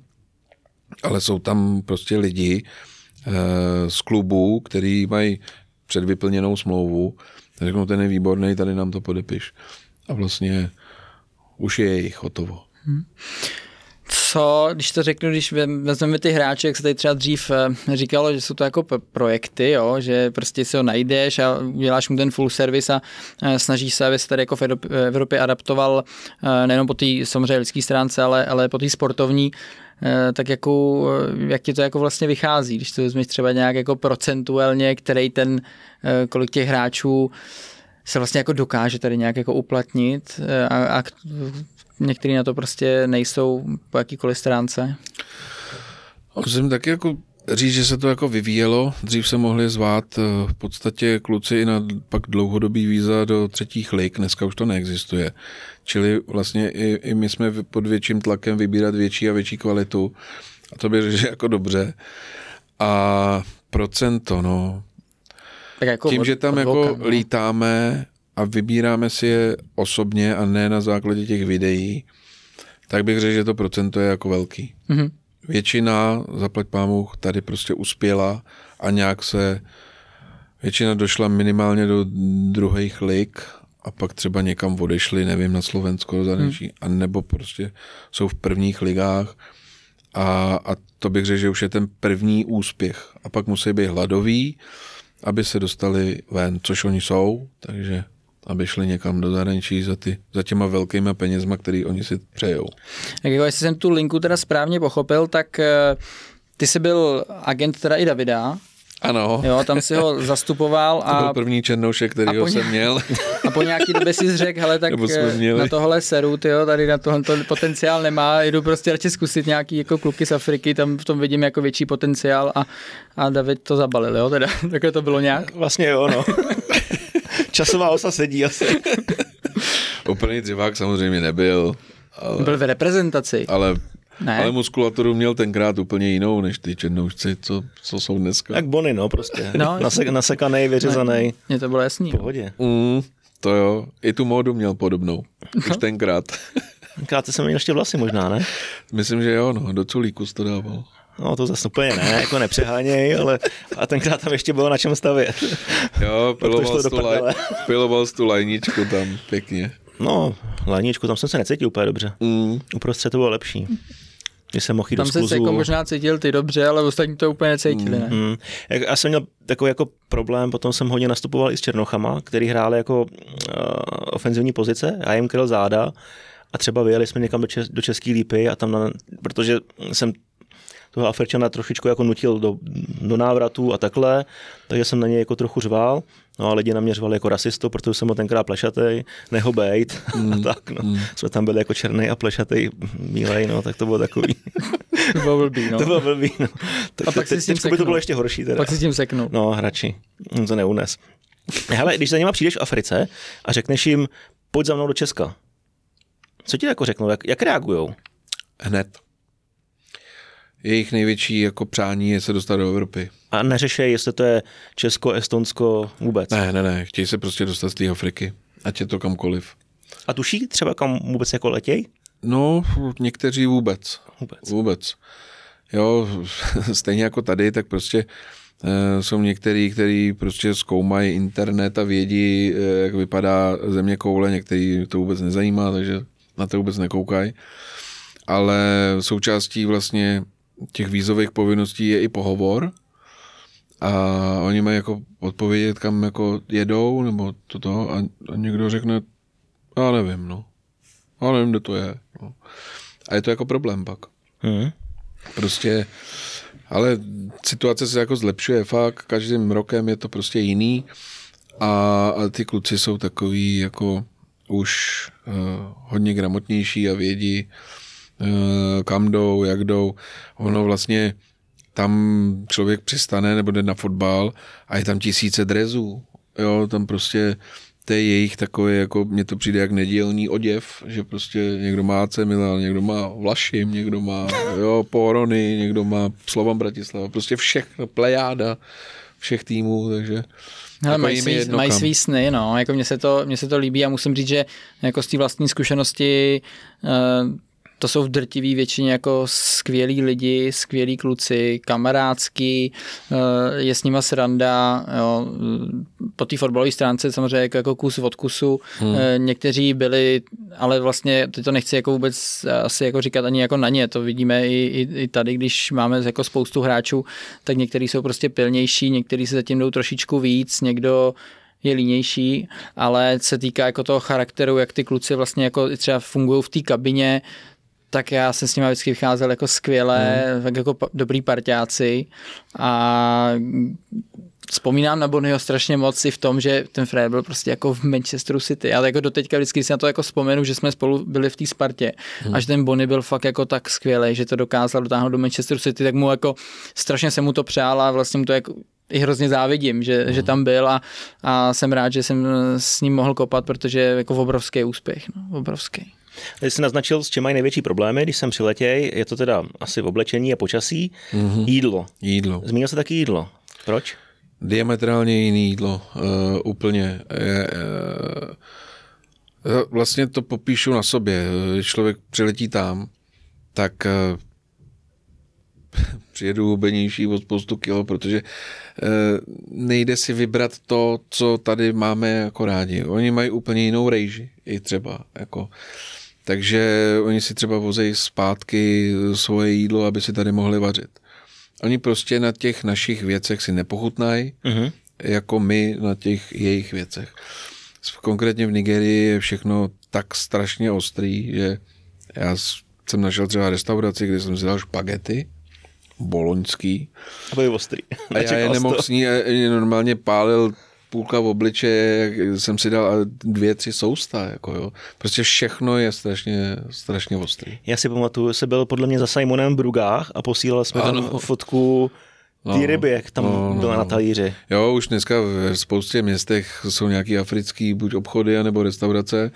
ale jsou tam prostě lidi eh, z klubů, který mají předvyplněnou smlouvu, řeknou, ten je výborný, tady nám to podepiš. A vlastně už je jejich hotovo. Co, když to řeknu, když vezmeme ty hráče, jak se tady třeba dřív eh, říkalo, že jsou to jako projekty, jo, že prostě si ho najdeš a uděláš mu ten full service a eh, snažíš se, aby se tady jako v Evropě adaptoval eh, nejenom po té samozřejmě lidské stránce, ale, ale po té sportovní, tak jako, jak ti to jako vlastně vychází, když to vezmeš třeba nějak jako procentuálně, který ten, kolik těch hráčů se vlastně jako dokáže tady nějak jako uplatnit a, a některý na to prostě nejsou po jakýkoliv stránce. Musím taky jako říct, že se to jako vyvíjelo. Dřív se mohli zvát eh, v podstatě kluci i na pak dlouhodobý víza do třetích lig, dneska už to neexistuje. Čili vlastně i, i my jsme pod větším tlakem vybírat větší a větší kvalitu. A to bych řekl, jako dobře. A procento, no. Tak jako Tím, od, že tam jako no. lítáme a vybíráme si je osobně a ne na základě těch videí, tak bych řekl, že to procento je jako velký. Mm-hmm. Většina, zaplať pámu, tady prostě uspěla a nějak se, většina došla minimálně do druhých lig a pak třeba někam odešli, nevím, na Slovensko, do zahraničí, hmm. a nebo prostě jsou v prvních ligách a, a to bych řekl, že už je ten první úspěch. A pak musí být hladoví, aby se dostali ven, což oni jsou, takže aby šli někam do zahraničí za, ty, za těma velkýma penězma, který oni si přejou. Tak jako jestli jsem tu linku teda správně pochopil, tak eh, ty jsi byl agent teda i Davida, ano. Jo, tam si ho zastupoval. A, to byl první černoušek, který ho jsem měl. A po nějaký době si řekl, hele, tak eh, na tohle seru, tyjo, tady na tohle to potenciál nemá, jdu prostě radši zkusit nějaký jako kluky z Afriky, tam v tom vidím jako větší potenciál a, a David to zabalil, jo, teda, takhle to bylo nějak. Vlastně jo, no. Časová osa sedí asi. Úplný dřivák samozřejmě nebyl. Ale, byl v reprezentaci. Ale ne. Ale muskulaturu měl tenkrát úplně jinou, než ty černoušci, co, co jsou dneska. Jak Bony, no prostě. No, Nasek, nasekaný, vyřezaný. Mně to bylo jasný. V pohodě. Mm, to jo. I tu módu měl podobnou. Už no. tenkrát. Tenkrát jsem měl ještě vlasy možná, ne? Myslím, že jo, no. Do culíku to dával. No to zase úplně ne, jako nepřeháněj, ale a tenkrát tam ještě bylo na čem stavět. Jo, piloval, tu, laj, piloval tu lajničku tam pěkně. No, lajničku, tam jsem se necítil úplně dobře. Mm. Uprostřed to bylo lepší. Že jsem mohl jít Tam se jako možná cítil ty dobře, ale ostatní to úplně necítili, ne? Mm, Já jsem měl takový jako problém, potom jsem hodně nastupoval i s Černochama, který hráli jako uh, ofenzivní pozice, já jim kryl záda a třeba vyjeli jsme někam do, Čes, do České lípy a tam, na, protože jsem toho Afričana trošičku jako nutil do, do návratu a takhle, takže jsem na něj jako trochu řval. No a lidi na mě řvali jako rasistu, protože jsem ho tenkrát plešatej, neho bejt mm, a tak, no. Mm. Jsme tam byli jako černý a plešatej mílej, no, tak to bylo takový. to bylo blbý, no. To bylo blbý, no. Tak, a pak te, si by to bylo ještě horší teda. Pak si s tím seknul. No, hrači, to neunes. Hele, když za nima přijdeš v Africe a řekneš jim, pojď za mnou do Česka, co ti jako řeknou, jak, jak reagujou? Hned jejich největší jako přání je se dostat do Evropy. A neřešej, jestli to je Česko, Estonsko, vůbec? Ne, ne, ne, chtějí se prostě dostat z té Afriky, ať je to kamkoliv. A tuší třeba kam vůbec jako letěj? No, někteří vůbec. Vůbec. Vůbec. Jo, stejně jako tady, tak prostě e, jsou některý, kteří prostě zkoumají internet a vědí, e, jak vypadá země koule, některý to vůbec nezajímá, takže na to vůbec nekoukají. Ale součástí vlastně těch vízových povinností je i pohovor a oni mají jako odpovědět, kam jako jedou, nebo toto a, a někdo řekne, já nevím, no. Já nevím, kde to je. No. A je to jako problém pak. Hmm. Prostě, ale situace se jako zlepšuje fakt, každým rokem je to prostě jiný a, a ty kluci jsou takový jako už uh, hodně gramotnější a vědí, kam jdou, jak jdou. Ono vlastně tam člověk přistane nebo jde na fotbal a je tam tisíce drezů. Jo, tam prostě to je jejich takový, jako mně to přijde jak nedělní oděv, že prostě někdo má AC Milan, někdo má Vlašim, někdo má jo, Porony, někdo má Slovan Bratislava, prostě všechno, plejáda všech týmů, takže Hele, mají, svý, mají svý sny, no, jako mně se, to, mně se to líbí a musím říct, že jako z té vlastní zkušenosti uh, to jsou v drtivý většině jako skvělí lidi, skvělí kluci, kamarádský, eh, je s nima sranda, jo. po té fotbalové stránce samozřejmě jako, jako kus od kusu. Hmm. Eh, někteří byli ale vlastně to nechci jako vůbec asi jako říkat ani jako na ně, to vidíme i, i, i tady, když máme jako spoustu hráčů, tak někteří jsou prostě pilnější, někteří se zatím jdou trošičku víc, někdo je línější, ale se týká jako toho charakteru, jak ty kluci vlastně jako třeba fungují v té kabině, tak já jsem s nimi vždycky vycházel jako skvěle, hmm. tak jako dobrý parťáci a vzpomínám na Bonnyho strašně moc i v tom, že ten Fred byl prostě jako v Manchesteru City. Já jako doteďka vždycky si na to jako vzpomenu, že jsme spolu byli v té Spartě hmm. a že ten Bonny byl fakt jako tak skvělý, že to dokázal dotáhnout do Manchesteru City, tak mu jako strašně se mu to přála a vlastně mu to jako i hrozně závidím, že, hmm. že tam byl a, a jsem rád, že jsem s ním mohl kopat, protože jako obrovský úspěch, no, obrovský. Ty jsi naznačil, s čím mají největší problémy, když jsem přiletěj, je to teda asi v oblečení a počasí, mm-hmm. jídlo. Jídlo. Zmínil se taky jídlo. Proč? Diametrálně jiný jídlo, uh, úplně. Je, uh, vlastně to popíšu na sobě. Když člověk přiletí tam, tak uh, přijedu hubenější o spoustu kilo, protože uh, nejde si vybrat to, co tady máme jako rádi. Oni mají úplně jinou rejži, i třeba. Jako, takže oni si třeba vozejí zpátky svoje jídlo, aby si tady mohli vařit. Oni prostě na těch našich věcech si nepochutnají, uh-huh. jako my na těch jejich věcech. Konkrétně v Nigerii je všechno tak strašně ostrý, že já jsem našel třeba restauraci, kde jsem si dal špagety, boloňský. A byly ostrý. A já je nemohl sní, normálně pálil půlka v obliče, jsem si dal dvě, tři sousta, jako jo. Prostě všechno je strašně, strašně ostrý. Já si pamatuju, se byl podle mě za Simonem v Brugách a posílal jsme ano. tam fotku ty no, ryby, jak tam no, byla no, na talíři. Jo, už dneska v spoustě městech jsou nějaký africký buď obchody, nebo restaurace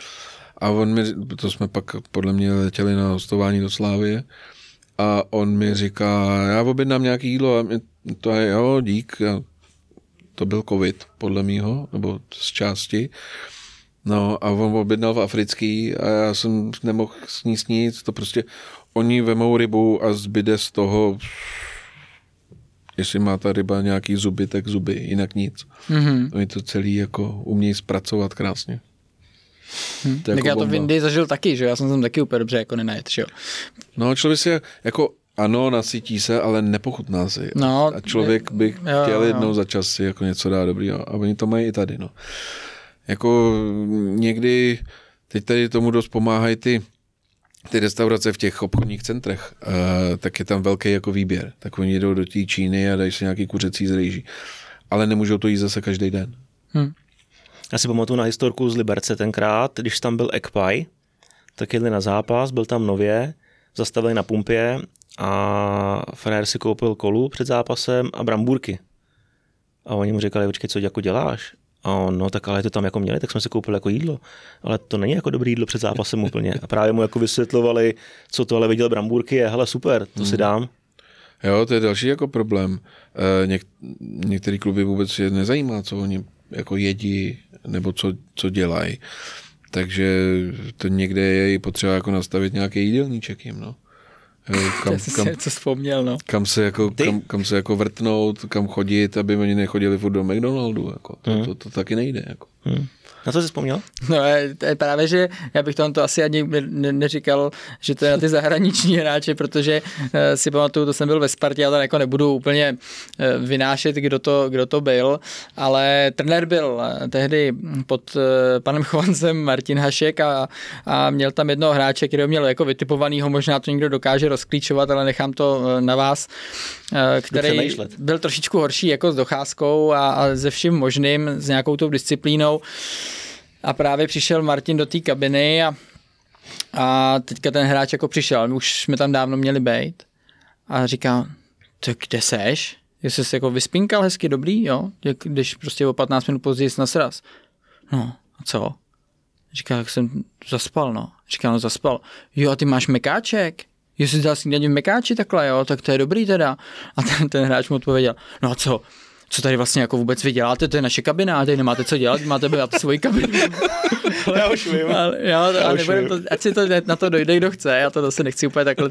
a on mi, to jsme pak podle mě letěli na hostování do Slávie a on mi říká, já objednám nějaký jídlo a mě, to je, jo, dík, to byl covid, podle mýho, nebo z části. No a on objednal v africký a já jsem nemohl sníst nic, to prostě oni vemou rybu a zbyde z toho jestli má ta ryba nějaký zuby, tak zuby, jinak nic. Mm-hmm. Oni to celý jako umějí zpracovat krásně. Hmm. Tak jako já to bomba. v Indii zažil taky, že já jsem tam taky úplně dobře jako nenajet, že jo. No člověk si jako ano, nasytí se, ale nepochutná si. No, a člověk by jo, chtěl jo. jednou za čas si jako něco dát dobrý. A oni to mají i tady. No. Jako někdy, teď tady tomu dost pomáhají ty, ty restaurace v těch obchodních centrech, uh, tak je tam velký jako výběr. Tak oni jdou do té Číny a dají si nějaký kuřecí z rejží. Ale nemůžou to jíst zase každý den. Hmm. Já si pamatuju na historku z Liberce tenkrát, když tam byl Ekpaj, tak jedli na zápas, byl tam nově, zastavili na pumpě a frajer si koupil kolu před zápasem a brambůrky. A oni mu říkali, počkej, co jako děláš? A on, no tak ale to tam jako měli, tak jsme si koupili jako jídlo. Ale to není jako dobrý jídlo před zápasem úplně. A právě mu jako vysvětlovali, co to ale viděl brambůrky je, hele super, to hmm. si dám. Jo, to je další jako problém. E, něk, některý kluby vůbec je nezajímá, co oni jako jedí, nebo co, co dělají. Takže to někde je i potřeba jako nastavit nějaký jídelníček jim, no. Kam, Já kam, co vzpomněl, no. Kam se, jako, kam, kam, se jako vrtnout, kam chodit, aby oni nechodili furt do McDonaldu. Jako. To, hmm. to, to, to, taky nejde. Jako. Hmm. Na co jsi vzpomněl? No to je právě, že já bych to, to asi ani ne, neříkal, že to je na ty zahraniční hráče, protože uh, si pamatuju, to jsem byl ve Spartě, já to jako nebudu úplně uh, vynášet, kdo to, kdo to byl, ale trenér byl tehdy pod uh, panem Chovancem Martin Hašek a, a měl tam jednoho hráče, který měl jako vytipovanýho, možná to někdo dokáže rozklíčovat, ale nechám to na vás, který byl trošičku horší jako s docházkou a, a ze vším možným, s nějakou tou disciplínou. A právě přišel Martin do té kabiny a, a teďka ten hráč jako přišel, my už jsme tam dávno měli být a říká, tak kde seš? Jsi jako vyspinkal hezky, dobrý, jo? Když prostě o 15 minut později jsi na sraz. No, a co? Říká, jak jsem zaspal, no. Říká, no zaspal. Jo, a ty máš mekáček? Jestli dal snídaní v mekáči takhle, jo, tak to je dobrý teda. A ten, ten hráč mu odpověděl, no a co, co tady vlastně jako vůbec vy děláte, to je naše kabina, tady nemáte co dělat, máte být svoji kabinu. já už vím. Ale, já, já to, ať si to na to dojde, kdo chce, já to zase nechci úplně takhle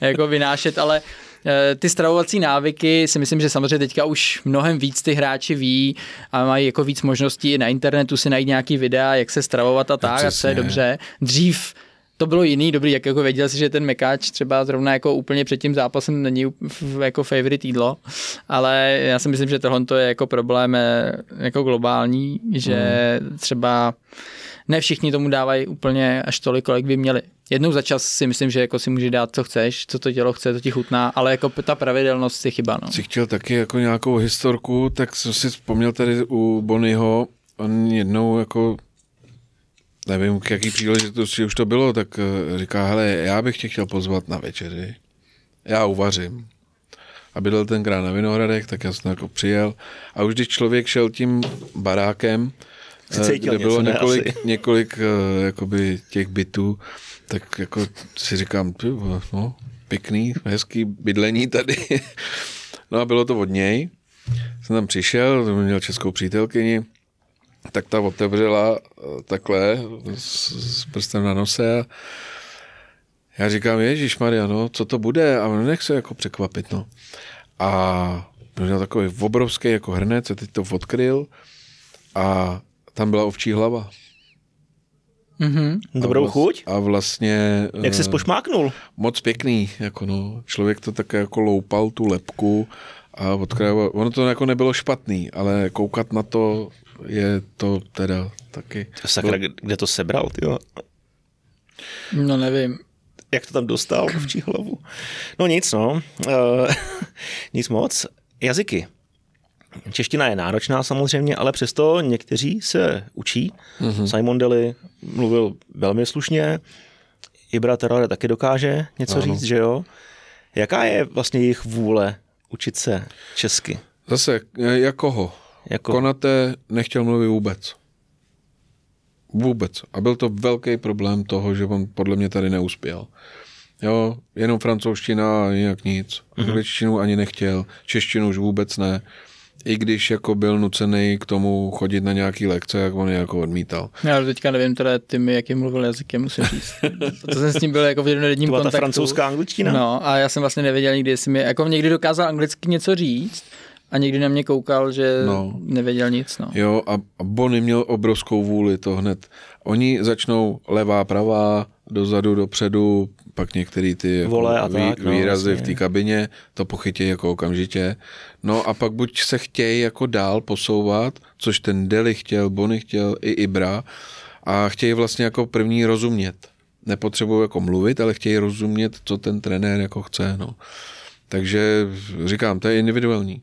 jako vynášet, ale eh, ty stravovací návyky si myslím, že samozřejmě teďka už mnohem víc ty hráči ví a mají jako víc možností na internetu si najít nějaký videa, jak se stravovat a tak, a co je dobře. Dřív to bylo jiný, dobrý, jak jako věděl si, že ten mekáč třeba zrovna jako úplně před tím zápasem není jako favorite jídlo, ale já si myslím, že tohle je jako problém eh, jako globální, že mm. třeba ne všichni tomu dávají úplně až tolik, kolik by měli. Jednou za čas si myslím, že jako si můžeš dát, co chceš, co to tělo chce, to ti chutná, ale jako ta pravidelnost si chyba. No. Jsi chtěl taky jako nějakou historku, tak jsem si vzpomněl tady u Bonnyho, on jednou jako nevím, k jaký příležitosti už to bylo, tak eh, říká, hele, já bych tě chtěl pozvat na večeři. Já uvařím. A bydlel tenkrát na Vinohradech, tak já jsem jako přijel. A už když člověk šel tím barákem, eh, kde bylo několik, ne, několik uh, jakoby těch bytů, tak jako si říkám, no, pěkný, hezký bydlení tady. no a bylo to od něj. Jsem tam přišel, měl českou přítelkyni, tak ta otevřela eh, takhle s, s prstem na nose a já říkám, Ježíš Maria, no, co to bude? A on nechce jako překvapit, no. A měl takový obrovský jako hrnec, a teď to odkryl a tam byla ovčí hlava. Mm-hmm. Dobrou vlast, chuť? A vlastně... Jak se pošmáknul? Moc pěkný, jako no. Člověk to také jako loupal tu lepku a odkryl. Ono to jako nebylo špatný, ale koukat na to je to teda taky... Sakra, kde to sebral, jo? No nevím. Jak to tam dostal v hlavu? No nic, no. Uh, nic moc. Jazyky. Čeština je náročná samozřejmě, ale přesto někteří se učí. Mm-hmm. Simon Deli mluvil velmi slušně, Ibra Terrore taky dokáže něco ano. říct, že jo? Jaká je vlastně jejich vůle učit se česky? Zase, jak koho? Jako... Konate nechtěl mluvit vůbec. Vůbec. A byl to velký problém toho, že on podle mě tady neuspěl. Jo, jenom francouzština a jinak nic. Mm-hmm. Angličtinu ani nechtěl, češtinu už vůbec ne. I když jako byl nucený k tomu chodit na nějaký lekce, jak on je jako odmítal. Já teďka nevím teda ty mi, jaký mluvil jazykem, musím říct. to jsem s ním byl jako v jednodenním kontaktu. ta francouzská angličtina? No a já jsem vlastně nevěděl nikdy, jestli mi, jako někdy dokázal anglicky něco říct, a někdy na mě koukal, že no. nevěděl nic. No. Jo, a, Bonny měl obrovskou vůli to hned. Oni začnou levá, pravá, dozadu, dopředu, pak některý ty jako Vole a tak, no, výrazy vlastně. v té kabině, to pochytí jako okamžitě. No a pak buď se chtějí jako dál posouvat, což ten Deli chtěl, Bonny chtěl, i Ibra, a chtějí vlastně jako první rozumět. Nepotřebují jako mluvit, ale chtějí rozumět, co ten trenér jako chce. No. Takže říkám, to je individuální.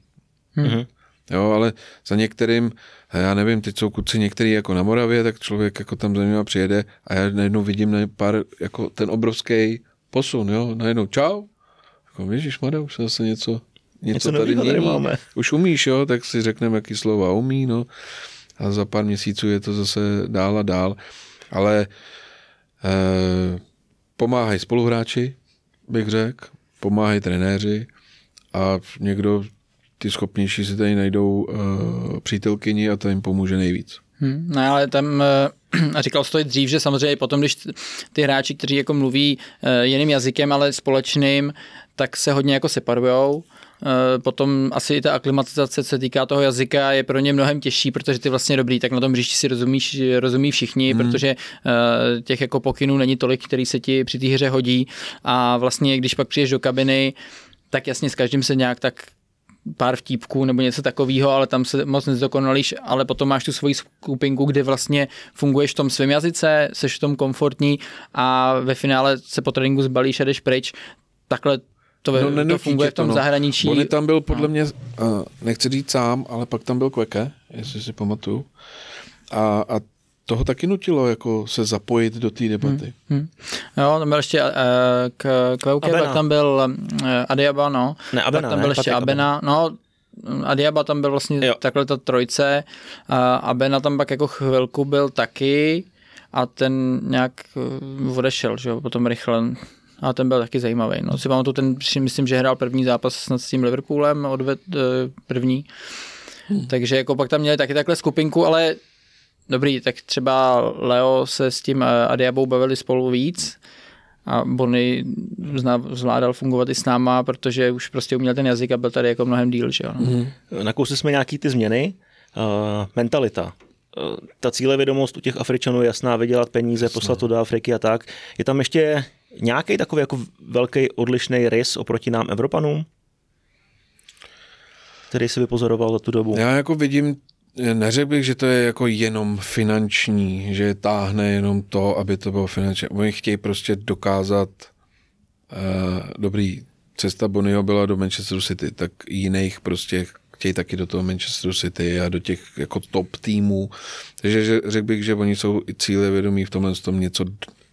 Hmm. Jo, ale za některým, já nevím, teď jsou kuci některý jako na Moravě, tak člověk jako tam za nimi přijede a já najednou vidím na pár, jako ten obrovský posun, jo, najednou čau, jako ježiš, už se zase něco, něco, něco tady, tady máme. Už umíš, jo, tak si řekneme, jaký slova umí, no, a za pár měsíců je to zase dál a dál, ale eh, pomáhají spoluhráči, bych řekl, pomáhají trenéři a někdo ty schopnější si tady najdou uh, přítelkyni a to jim pomůže nejvíc. Hmm, no ale tam, uh, a říkal jsi to dřív, že samozřejmě potom, když ty hráči, kteří jako mluví uh, jiným jazykem, ale společným, tak se hodně jako separujou. Potom asi i ta aklimatizace, co se týká toho jazyka, je pro ně mnohem těžší, protože ty vlastně dobrý, tak na tom hřišti si rozumíš, rozumí všichni, hmm. protože těch jako pokynů není tolik, který se ti při té hře hodí a vlastně když pak přijdeš do kabiny, tak jasně s každým se nějak tak pár vtípků nebo něco takového, ale tam se moc nezdokonalíš, ale potom máš tu svoji skupinku, kde vlastně funguješ v tom svém jazyce, seš v tom komfortní a ve finále se po tréninku zbalíš a jdeš pryč. Takhle to, no, to funguje v tom no. zahraničí. On tam byl podle no. mě, nechci říct sám, ale pak tam byl Kveke, jestli si pamatuju. A, a toho taky nutilo jako se zapojit do té debaty. Hmm, hmm. Jo, tam byl ještě uh, k, Kveuke, pak tam byl uh, Adiaba, no. Ne, Abena, pak tam byl ne, ještě Abena, no, Adiaba tam byl vlastně jo. takhle ta trojce, uh, Abena tam pak jako chvilku byl taky a ten nějak uh, odešel, že jo, potom rychle. A ten byl taky zajímavý. No, si pamatuju, ten, myslím, že hrál první zápas snad s tím Liverpoolem, odved uh, první. Hmm. Takže jako pak tam měli taky takhle skupinku, ale Dobrý, tak třeba Leo se s tím eh, Adiabou bavili spolu víc a Bonny zvládal fungovat i s náma, protože už prostě uměl ten jazyk a byl tady jako mnohem díl, že jo. No. Mm. Nakousli jsme nějaký ty změny, uh, mentalita, uh, ta cílevědomost u těch Afričanů je jasná, vydělat peníze, Jasně. poslat to do Afriky a tak. Je tam ještě nějaký takový jako velký odlišný rys oproti nám Evropanům? Který si vypozoroval za tu dobu? Já jako vidím Neřekl bych, že to je jako jenom finanční, že táhne jenom to, aby to bylo finančně. Oni chtějí prostě dokázat, uh, dobrý, cesta Bonio byla do Manchesteru City, tak jiných prostě chtějí taky do toho Manchesteru City a do těch jako top týmů. Takže řekl bych, že oni jsou i cíle vědomí v tomhle tom něco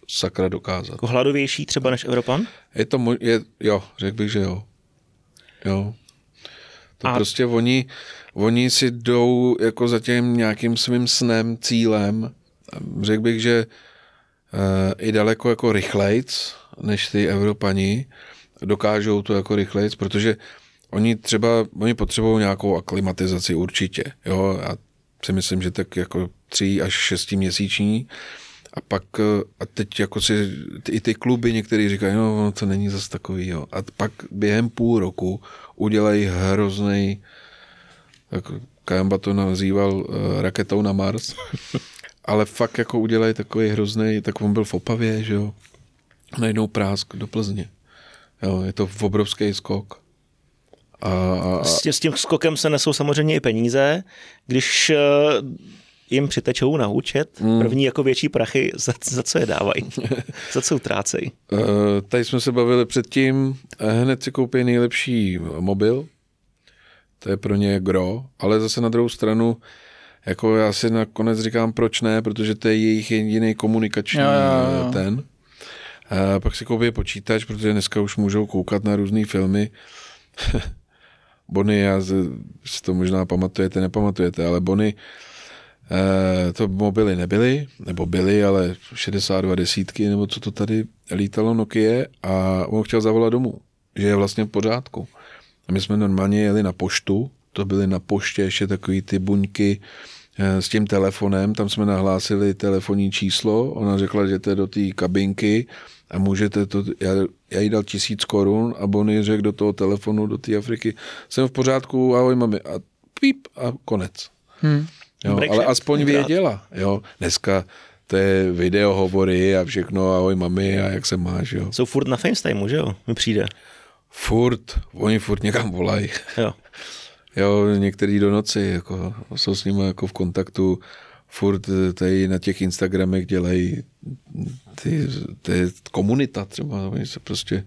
sakra dokázat. Jako hladovější třeba než Evropan? Je to, je, jo, řekl bych, že jo. Jo. To a... prostě oni, oni si jdou jako za tím nějakým svým snem, cílem. Řekl bych, že uh, i daleko jako rychlejc, než ty Evropani dokážou to jako rychlejc, protože oni třeba, oni potřebují nějakou aklimatizaci určitě, jo, já si myslím, že tak jako tři až šesti měsíční, a pak, eh, a teď jako si, i ty kluby některý říkají, no, no to není zase takový, jo. A pak během půl roku udělají hrozný, Kajamba to nazýval uh, raketou na Mars, ale fakt jako udělají takový hrozný, tak on byl v Opavě, že jo, najednou prásk do Plzně. Jo, je to obrovský skok. A, a, s, tím, s tím skokem se nesou samozřejmě i peníze. Když uh, jim přitečou na účet hmm. první jako větší prachy, za, za co je dávají? za co utrácejí? Uh, tady jsme se bavili předtím, hned si koupí nejlepší mobil, to je pro ně gro, ale zase na druhou stranu, jako já si nakonec říkám, proč ne, protože to je jejich jediný komunikační jo, jo, jo. ten. A pak si koupí počítač, protože dneska už můžou koukat na různé filmy. Bony, já si to možná pamatujete, nepamatujete, ale Bony Eh, to mobily nebyly, nebo byly, ale 62 desítky, nebo co to tady lítalo Nokia a on chtěl zavolat domů, že je vlastně v pořádku. A my jsme normálně jeli na poštu, to byly na poště ještě takový ty buňky eh, s tím telefonem, tam jsme nahlásili telefonní číslo, ona řekla, že to je do té kabinky a můžete to, já, já jí dal tisíc korun a Bonnie řekl do toho telefonu, do té Afriky, jsem v pořádku, ahoj mami, a píp a konec. Hmm. Jo, ale aspoň věděla. Jo. Dneska to je videohovory a všechno, ahoj mami a jak se máš. Jo. Jsou furt na FaceTimeu, že jo? Mi přijde. Furt, oni furt někam volají. Jo. Jo, některý do noci, jako, jsou s nimi jako v kontaktu, furt tady na těch Instagramech dělají ty, ty komunita třeba, oni se prostě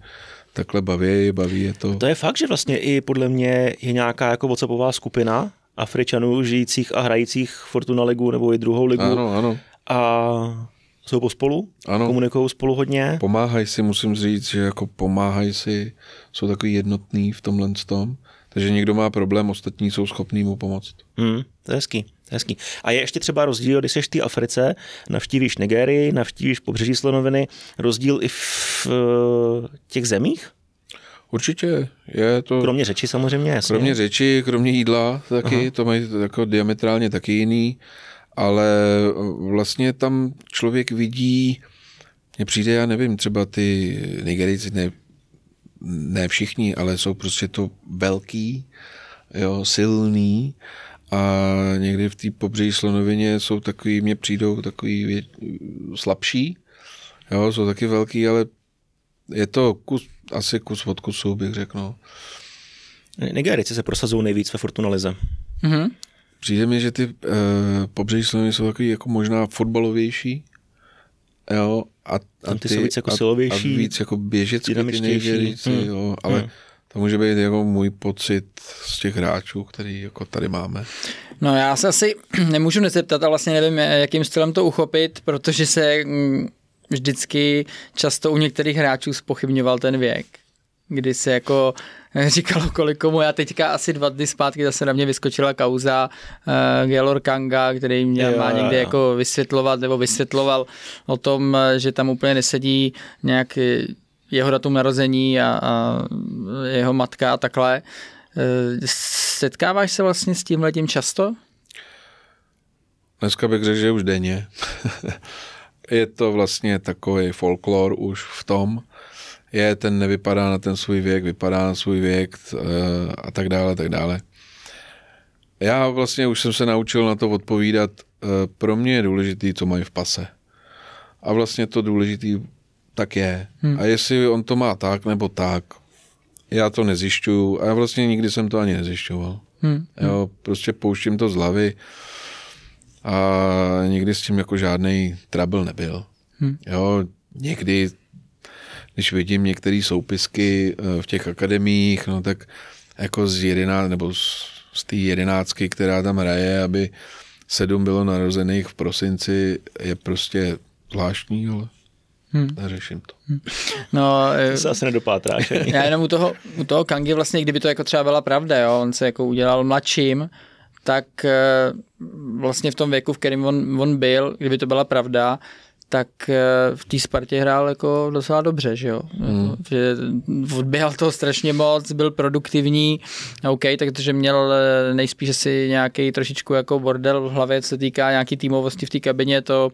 takhle baví, baví je to. To je fakt, že vlastně i podle mě je nějaká jako WhatsAppová skupina, Afričanů žijících a hrajících Fortuna ligu nebo i druhou ligu. Ano, ano. A jsou pospolu, ano. komunikují spolu hodně. Pomáhají si, musím říct, že jako pomáhají si, jsou takový jednotný v tomhle tom. Takže někdo má problém, ostatní jsou schopní mu pomoct. Hmm, to je hezký. Hezký. A je ještě třeba rozdíl, když jsi v té Africe, navštívíš Nigérii, navštívíš pobřeží slonoviny, rozdíl i v těch zemích? Určitě je to... Kromě řeči samozřejmě, jasně. Kromě řeči, kromě jídla taky, Aha. to mají jako diametrálně taky jiný, ale vlastně tam člověk vidí, mně přijde, já nevím, třeba ty Nigerijci, ne, ne všichni, ale jsou prostě to velký, jo, silný a někdy v té pobřeží slonovině jsou takový, mně přijdou takový vě, slabší, jo, jsou taky velký, ale je to kus, asi kus od kusu, bych řekl. No. Nigerici se prosazují nejvíc ve Fortunalize. Mm-hmm. Přijde mi, že ty uh, pobřeží slovy jsou takový jako možná fotbalovější. Jo, a, a ty, ty jsou víc jako silovější. A víc jako běžecky ty Nigerici, hmm. jo, ale hmm. to může být jako můj pocit z těch hráčů, který jako tady máme. No já se asi nemůžu nezeptat a vlastně nevím, jakým stylem to uchopit, protože se mm, vždycky často u některých hráčů spochybňoval ten věk kdy se jako říkalo kolik komu. Já teďka asi dva dny zpátky zase na mě vyskočila kauza uh, Gelor Kanga, který mě jo, má někde jo. jako vysvětlovat nebo vysvětloval o tom, že tam úplně nesedí nějak jeho datum narození a, a jeho matka a takhle. Uh, setkáváš se vlastně s tím letím často? Dneska bych řekl, že už denně. je to vlastně takový folklor už v tom, je, ten nevypadá na ten svůj věk, vypadá na svůj věk eh, a tak dále, tak dále. Já vlastně už jsem se naučil na to odpovídat. Eh, pro mě je důležitý, co mají v pase. A vlastně to důležitý tak je. Hmm. A jestli on to má tak nebo tak, já to nezjišťuju a já vlastně nikdy jsem to ani nezjišťoval. Hmm. Jo, prostě pouštím to z hlavy a nikdy s tím jako žádný trouble nebyl. Hmm. Jo, někdy, když vidím některé soupisky eh, v těch akademiích, no tak jako z jedenáct, nebo z, z té jedenáctky, která tam hraje, aby sedm bylo narozených v prosinci, je prostě zvláštní, ale Hmm. Neřeším to. Hmm. No, to se asi nedopátráš. Já jenom u toho, u toho Kangy vlastně, kdyby to jako třeba byla pravda, jo, on se jako udělal mladším, tak eh, vlastně v tom věku, v kterém on, on byl, kdyby to byla pravda, tak eh, v té Spartě hrál jako docela dobře, že jo. Hmm. Že odběhal toho strašně moc, byl produktivní, OK, takže měl eh, nejspíš asi nějaký trošičku jako bordel v hlavě, co se týká nějaký týmovosti v té kabině, to,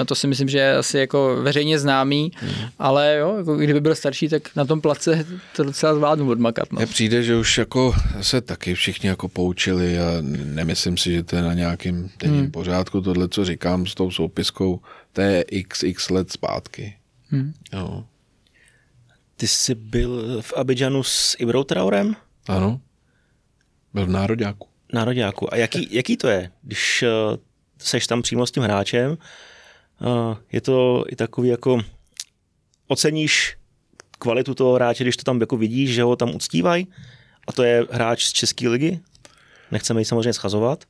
eh, to si myslím, že je asi jako veřejně známý, hmm. ale jo, jako kdyby byl starší, tak na tom place to docela zvládnu odmakat. No. Mně přijde, že už jako se taky všichni jako poučili a nemyslím si, že to je na nějakým denním hmm. pořádku, tohle, co říkám s tou soupiskou, to je xx let zpátky. Hmm. Jo. Ty jsi byl v Abidžanu s Ibrou Traorem? Ano. Byl v Nároďáku. Nároďáku. A jaký, jaký to je, když uh, seš tam přímo s tím hráčem? Uh, je to i takový jako oceníš kvalitu toho hráče, když to tam jako vidíš, že ho tam uctívají? A to je hráč z České ligy? Nechceme ji samozřejmě schazovat.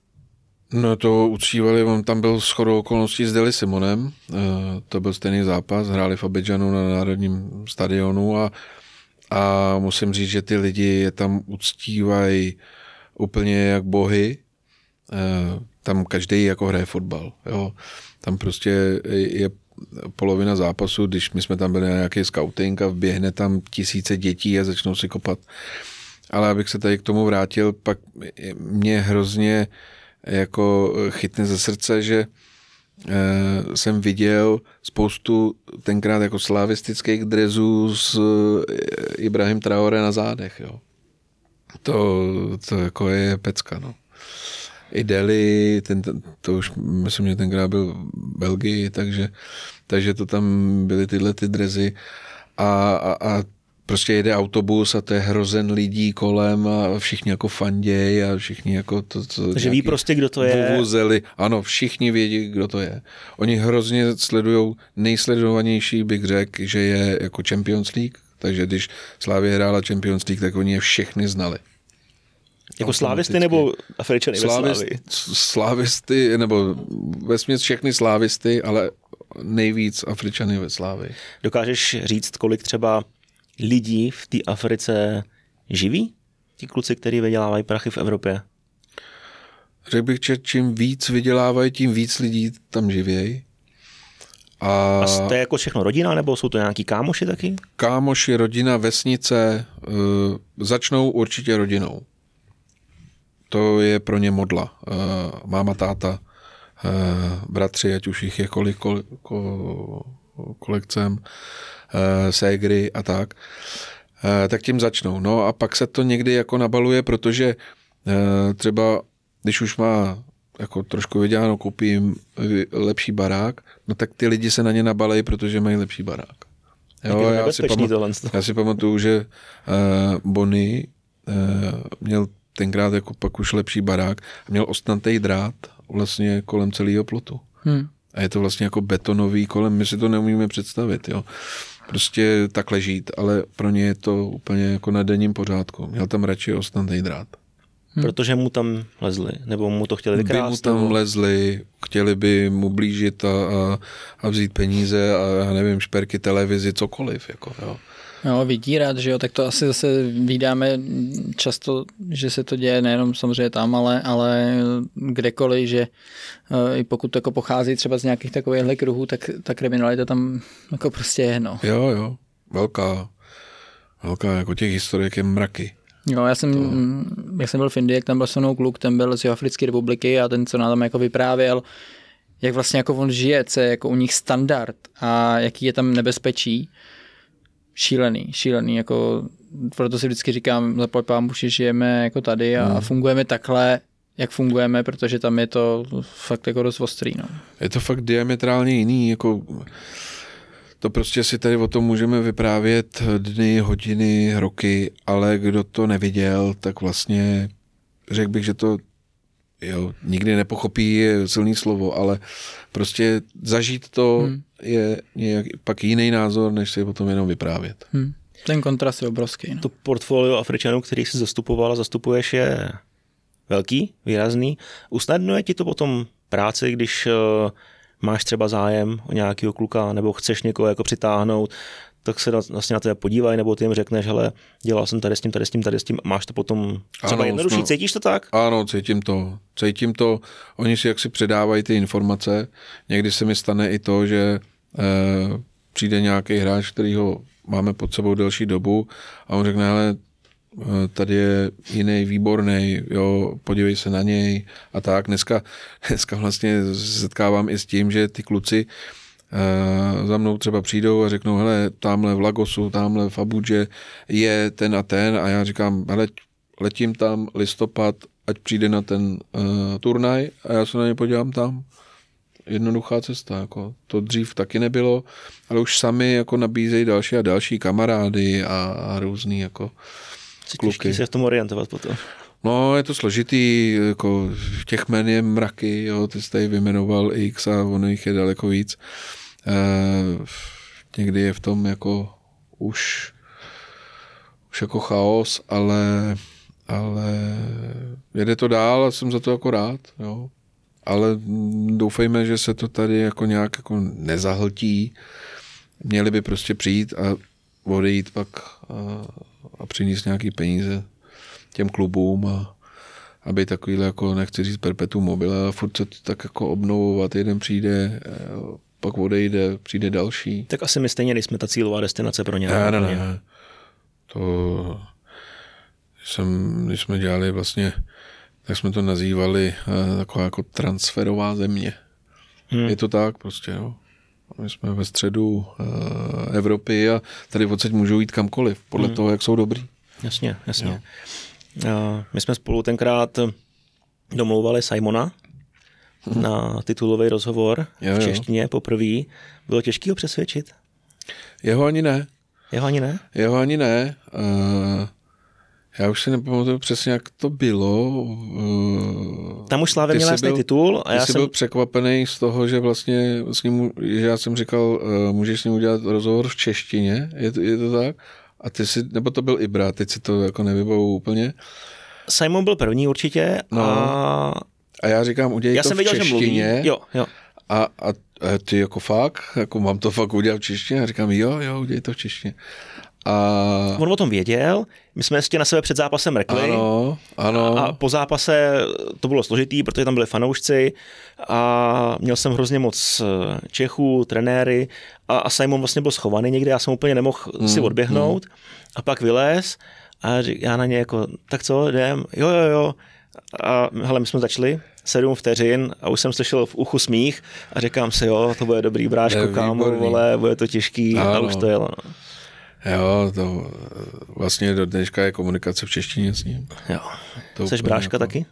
No to uctívali, on tam byl shodou okolností s Deli Simonem, eh, to byl stejný zápas, hráli v Abidžanu na národním stadionu a, a musím říct, že ty lidi je tam uctívají úplně jak bohy, eh, tam každý jako hraje fotbal, jo. Tam prostě je polovina zápasu, když my jsme tam byli na nějaký scouting a vběhne tam tisíce dětí a začnou si kopat. Ale abych se tady k tomu vrátil, pak mě hrozně jako chytne ze srdce, že eh, jsem viděl spoustu tenkrát jako slavistických drezů s eh, Ibrahim Traore na zádech, jo. To, to jako je pecka, no. I Deli, ten, to už myslím, že tenkrát byl v Belgii, takže, takže to tam byly tyhle ty drezy a, a, a prostě jede autobus a to je hrozen lidí kolem a všichni jako fanděj a všichni jako to, co... Takže ví prostě, kdo to je. Vuvuzeli. Ano, všichni vědí, kdo to je. Oni hrozně sledují, nejsledovanější bych řekl, že je jako Champions League, takže když Slávě hrála Champions League, tak oni je všechny znali. Jako slávisty nebo Afričany Slávist, ve Slávisty, nebo ve všechny slávisty, ale nejvíc Afričany ve Slávy. Dokážeš říct, kolik třeba lidí v té Africe živí? Ti kluci, kteří vydělávají prachy v Evropě? Řekl bych, že čím víc vydělávají, tím víc lidí tam živějí. A, a to je jako všechno rodina, nebo jsou to nějaký kámoši taky? Kámoši, rodina, vesnice uh, začnou určitě rodinou. To je pro ně modla. Uh, máma, táta, uh, bratři, ať už jich je kolik, kolik, kolik Eh, ségry a tak, eh, tak tím začnou. No a pak se to někdy jako nabaluje, protože eh, třeba když už má jako trošku vyděláno, koupím lepší barák, no tak ty lidi se na ně nabalejí, protože mají lepší barák. Jo, já, si pamatuju, já si pamatuju, že uh, Bonny uh, měl tenkrát jako pak už lepší barák a měl ostnatý drát vlastně kolem celého plotu. Hmm. A je to vlastně jako betonový kolem, my si to neumíme představit, jo prostě takhle žít, ale pro ně je to úplně jako na denním pořádku. Měl tam radši ostnatý drát. Hmm. Protože mu tam lezli, nebo mu to chtěli vykrást? By mu tam nebo... lezli, chtěli by mu blížit a, a, a vzít peníze a já nevím, šperky, televizi, cokoliv. Jako, jo. No, vydírat, že jo, tak to asi zase vydáme často, že se to děje nejenom samozřejmě tam, ale, ale kdekoliv, že uh, i pokud to jako pochází třeba z nějakých takových kruhů, tak ta kriminalita tam jako prostě je, no. Jo, jo, velká, velká, jako těch historiek je mraky. Jo, já jsem, to... jak jsem byl v Indii, jak tam byl se mnou kluk, ten byl z Africké republiky a ten, co nám tam jako vyprávěl, jak vlastně jako on žije, co je jako u nich standard a jaký je tam nebezpečí, šílený, šílený, jako proto si vždycky říkám, za pámu, že žijeme jako tady a, hmm. a fungujeme takhle, jak fungujeme, protože tam je to fakt jako dost ostrý. No. Je to fakt diametrálně jiný, jako to prostě si tady o tom můžeme vyprávět dny, hodiny, roky, ale kdo to neviděl, tak vlastně řekl bych, že to jo, nikdy nepochopí je silný slovo, ale prostě zažít to hmm. Je nějak, pak jiný názor, než si o tom jenom vyprávět. Hmm. Ten kontrast je obrovský. No. To portfolio Afričanů, který si zastupoval a zastupuješ, je velký, výrazný. Usnadňuje ti to potom práci, když uh, máš třeba zájem o nějakého kluka nebo chceš někoho jako přitáhnout, tak se vlastně na to podívají, nebo ty jim řekneš, hele, dělal jsem tady s tím, tady s tím, tady s tím, máš to potom třeba ano, jednodušší, jsme, cítíš to tak? Ano, cítím to, cítím to, oni si jaksi předávají ty informace, někdy se mi stane i to, že eh, přijde nějaký hráč, který ho máme pod sebou delší dobu a on řekne, hele, Eh, tady je jiný výborný, jo, podívej se na něj a tak. Dneska, dneska vlastně setkávám i s tím, že ty kluci uh, za mnou třeba přijdou a řeknou, hele, tamhle v Lagosu, tamhle v Abuže je ten a ten a já říkám, hele, letím tam listopad, ať přijde na ten uh, turnaj a já se na ně podívám tam. Jednoduchá cesta, jako to dřív taky nebylo, ale už sami jako nabízejí další a další kamarády a, a různý jako kluky. se v tom orientovat potom. No, je to složitý, jako těch men je mraky, jo, ty jsi tady vymenoval X a ono jich je daleko víc. E, někdy je v tom jako už, už jako chaos, ale, ale jede to dál a jsem za to jako rád, jo. Ale doufejme, že se to tady jako nějak jako nezahltí. Měli by prostě přijít a odejít pak a, a přinést nějaký peníze těm klubům a aby takovýhle, jako nechci říct perpetuum mobile, ale furt se to tak jako obnovovat, jeden přijde, eh, pak odejde, přijde další. Tak asi my stejně nejsme ta cílová destinace pro ně. Ne, ne, ne. To jsem, když jsme dělali vlastně, tak jsme to nazývali eh, taková jako transferová země. Hmm. Je to tak prostě, jo. My jsme ve středu uh, Evropy a tady odsaď můžou jít kamkoliv, podle hmm. toho, jak jsou dobrý. Jasně, jasně. Uh, my jsme spolu tenkrát domlouvali Simona hmm. na titulový rozhovor jo, v češtině poprvé. Bylo těžké ho přesvědčit? Jeho ani ne. Jeho ani ne? Jeho ani ne. Uh, já už si nepamatuju přesně, jak to bylo. Eh, Tam už Slávě měl jasný titul. A já jsi jsem... byl překvapený z toho, že vlastně s ním, že já jsem říkal, eh, můžeš s ním udělat rozhovor v češtině, je to, je to tak? A ty si, nebo to byl Ibra, teď si to jako nevybavu úplně. Simon byl první určitě no. a... A já říkám, udělej já to jsem v viděl, češtině. Že mluví. Jo, jo. A, a, a ty jako fakt, jako mám to fakt udělat v češtině? A říkám, jo, jo, udělej to v češtině. A... On o tom věděl, my jsme ještě na sebe před zápasem rekli. Ano, ano. A po zápase to bylo složitý, protože tam byli fanoušci a měl jsem hrozně moc eh, Čechů, trenéry a, a Simon vlastně byl schovaný někde, já jsem úplně nemohl hmm, si odběhnout hmm. a pak vylez a já na ně jako, tak co, jdem, jo, jo, jo. A hele, my jsme začali, sedm vteřin a už jsem slyšel v uchu smích a říkám si, jo, to bude dobrý bráško, kámo, vole, bude to těžký ano. a už to jelo. No. Jo, to vlastně do dneška je komunikace v češtině s ním. Jo. To Jsi bráška jako, taky?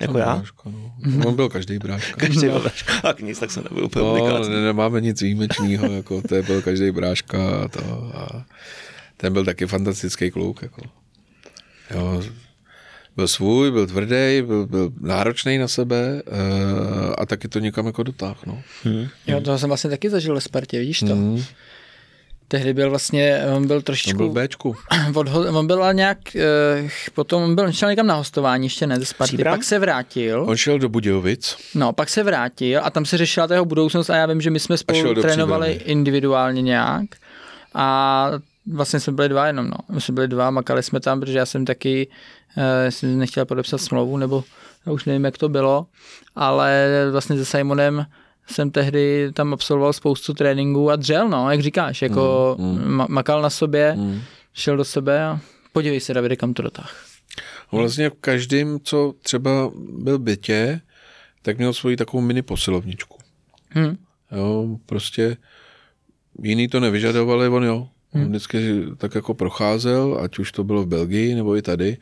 Jako já? Bráška, no. On byl každý bráška. každý byl bráška. Tak nic, tak se nebyl úplně no, ne, nemáme nic výjimečného, jako to byl každý bráška a to. A ten byl taky fantastický kluk. Jako. Jo, byl svůj, byl tvrdý, byl, byl náročný na sebe uh, a taky to někam jako dotáhl. No. Hmm. Jo, to jsem vlastně taky zažil ve Spartě, vidíš to? Hmm. Tehdy byl vlastně, on byl trošičku... On byl Bčku. on byl ale nějak, eh, potom on byl, šel někam na hostování, ještě ne ze Sparty, pak se vrátil. On šel do Budějovic. No, pak se vrátil a tam se řešila ta jeho budoucnost a já vím, že my jsme spolu trénovali individuálně nějak a vlastně jsme byli dva jenom, no. My jsme byli dva, makali jsme tam, protože já jsem taky eh, jsem nechtěl podepsat smlouvu, nebo já už nevím, jak to bylo, ale vlastně se Simonem jsem tehdy tam absolvoval spoustu tréninků a dřel, no, jak říkáš, jako mm, mm. makal na sobě, mm. šel do sebe a podívej se, Davide, kam to dotáh. Vlastně v každém, co třeba byl bytě, tak měl svoji takovou mini posilovničku. Hmm. Jo, prostě jiný to nevyžadovali, on jo. On Hmm. vždycky tak jako procházel, ať už to bylo v Belgii nebo i tady,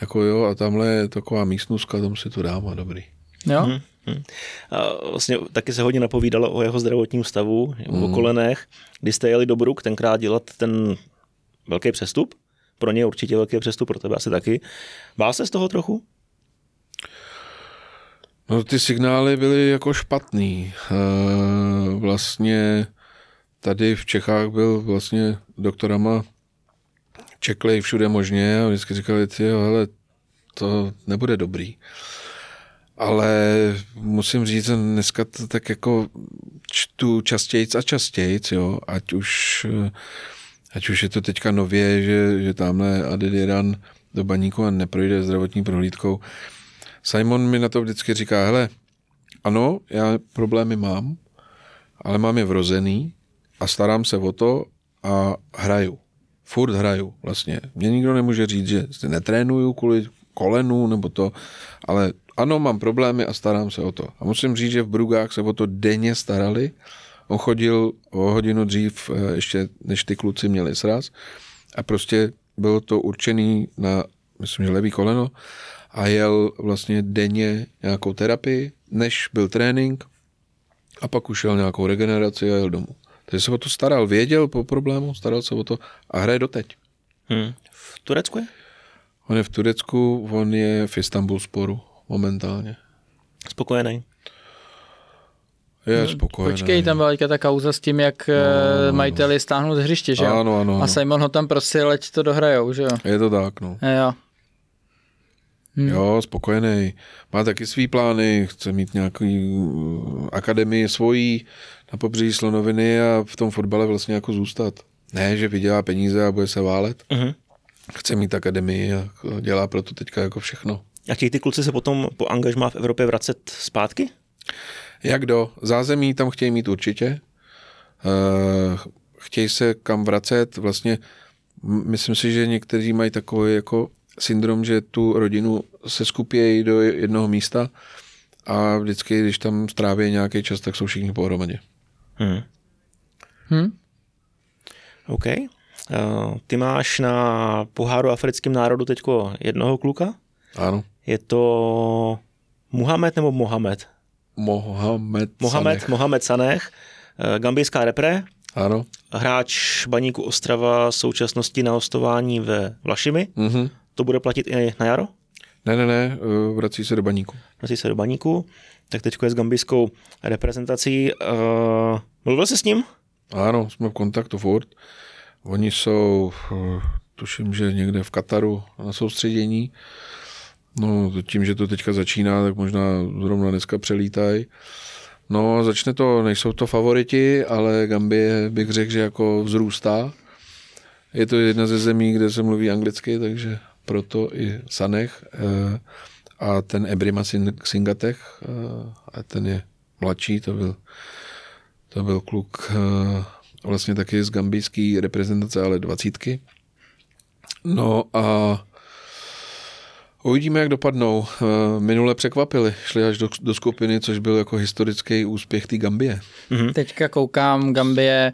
jako jo, a tamhle je taková místnostka, tam si to dám a dobrý. Jo? Hmm. Hmm. A vlastně taky se hodně napovídalo o jeho zdravotním stavu, Hmm. o kolenech. Když jste jeli do Bruk tenkrát dělat ten velký přestup, pro ně určitě velký přestup, pro tebe asi taky. Bál se z toho trochu? No ty signály byly jako špatný. E, vlastně tady v Čechách byl vlastně doktorama čekli všude možně a vždycky říkali, ty hele, to nebude dobrý. Ale musím říct, že dneska to tak jako čtu častějc a častějc, jo, ať už, ať už je to teďka nově, že, že tamhle Adediran do baníku a neprojde zdravotní prohlídkou. Simon mi na to vždycky říká, hele, ano, já problémy mám, ale mám je vrozený a starám se o to a hraju. Furt hraju vlastně. Mě nikdo nemůže říct, že netrénuju kvůli kolenu nebo to, ale ano, mám problémy a starám se o to. A musím říct, že v Brugách se o to denně starali. On chodil o hodinu dřív, eh, ještě než ty kluci měli sraz a prostě bylo to určený na, myslím, že levý koleno a jel vlastně denně nějakou terapii, než byl trénink a pak už jel nějakou regeneraci a jel domů. Takže se o to staral, věděl po problému, staral se o to a hraje doteď. Hmm. V Turecku je? On je v Turecku, on je v Istanbul sporu momentálně. Spokojený. Je spokojený. Počkej, tam byla teďka ta kauza s tím, jak no, majitel je stáhnul z hřiště, že jo? Ano, ano, A ano. Simon ho tam prosil, ať to dohrajou, že jo? Je to tak, no. Jo. Hmm. Jo, spokojený. Má taky svý plány, chce mít nějaký uh, akademii svojí na pobřeží Slonoviny a v tom fotbale vlastně jako zůstat. Ne, že vydělá peníze a bude se válet. Uh-huh. Chce mít akademii a dělá pro to teďka jako všechno. A chtějí ty kluci se potom po angažmá v Evropě vracet zpátky? Jak do? Zázemí tam chtějí mít určitě. Uh, chtějí se kam vracet. Vlastně myslím si, že někteří mají takový jako syndrom, že tu rodinu se skupějí do jednoho místa a vždycky, když tam stráví nějaký čas, tak jsou všichni pohromadě. Hmm. Hm? OK. Uh, ty máš na poháru africkým národu teďko jednoho kluka. Ano. Je to Muhammad nebo Mohamed? Mohamed Mohamed, Sanech. Mohamed Sanech, eh, gambijská repre, Ano. hráč baníku Ostrava současnosti na hostování ve Vlašimi. Mhm. To bude platit i na jaro? Ne, ne, ne, eh, vrací se do baníku. Vrací se do baníku. Tak teď je s gambijskou reprezentací. Uh, mluvil jsi s ním? Ano, jsme v kontaktu furt. Oni jsou, eh, tuším, že někde v Kataru na soustředění. No, tím, že to teďka začíná, tak možná zrovna dneska přelítají. No, začne to, nejsou to favoriti, ale Gambie bych řekl, že jako vzrůstá. Je to jedna ze zemí, kde se mluví anglicky, takže proto i Sanech eh, a ten Ebrima Sin- Singatech, eh, a ten je mladší, to byl, to byl kluk eh, vlastně taky z gambijské reprezentace, ale dvacítky. No a uvidíme, jak dopadnou. Eh, Minule překvapili, šli až do, do skupiny, což byl jako historický úspěch té Gambie. Mhm. Teďka koukám, Gambie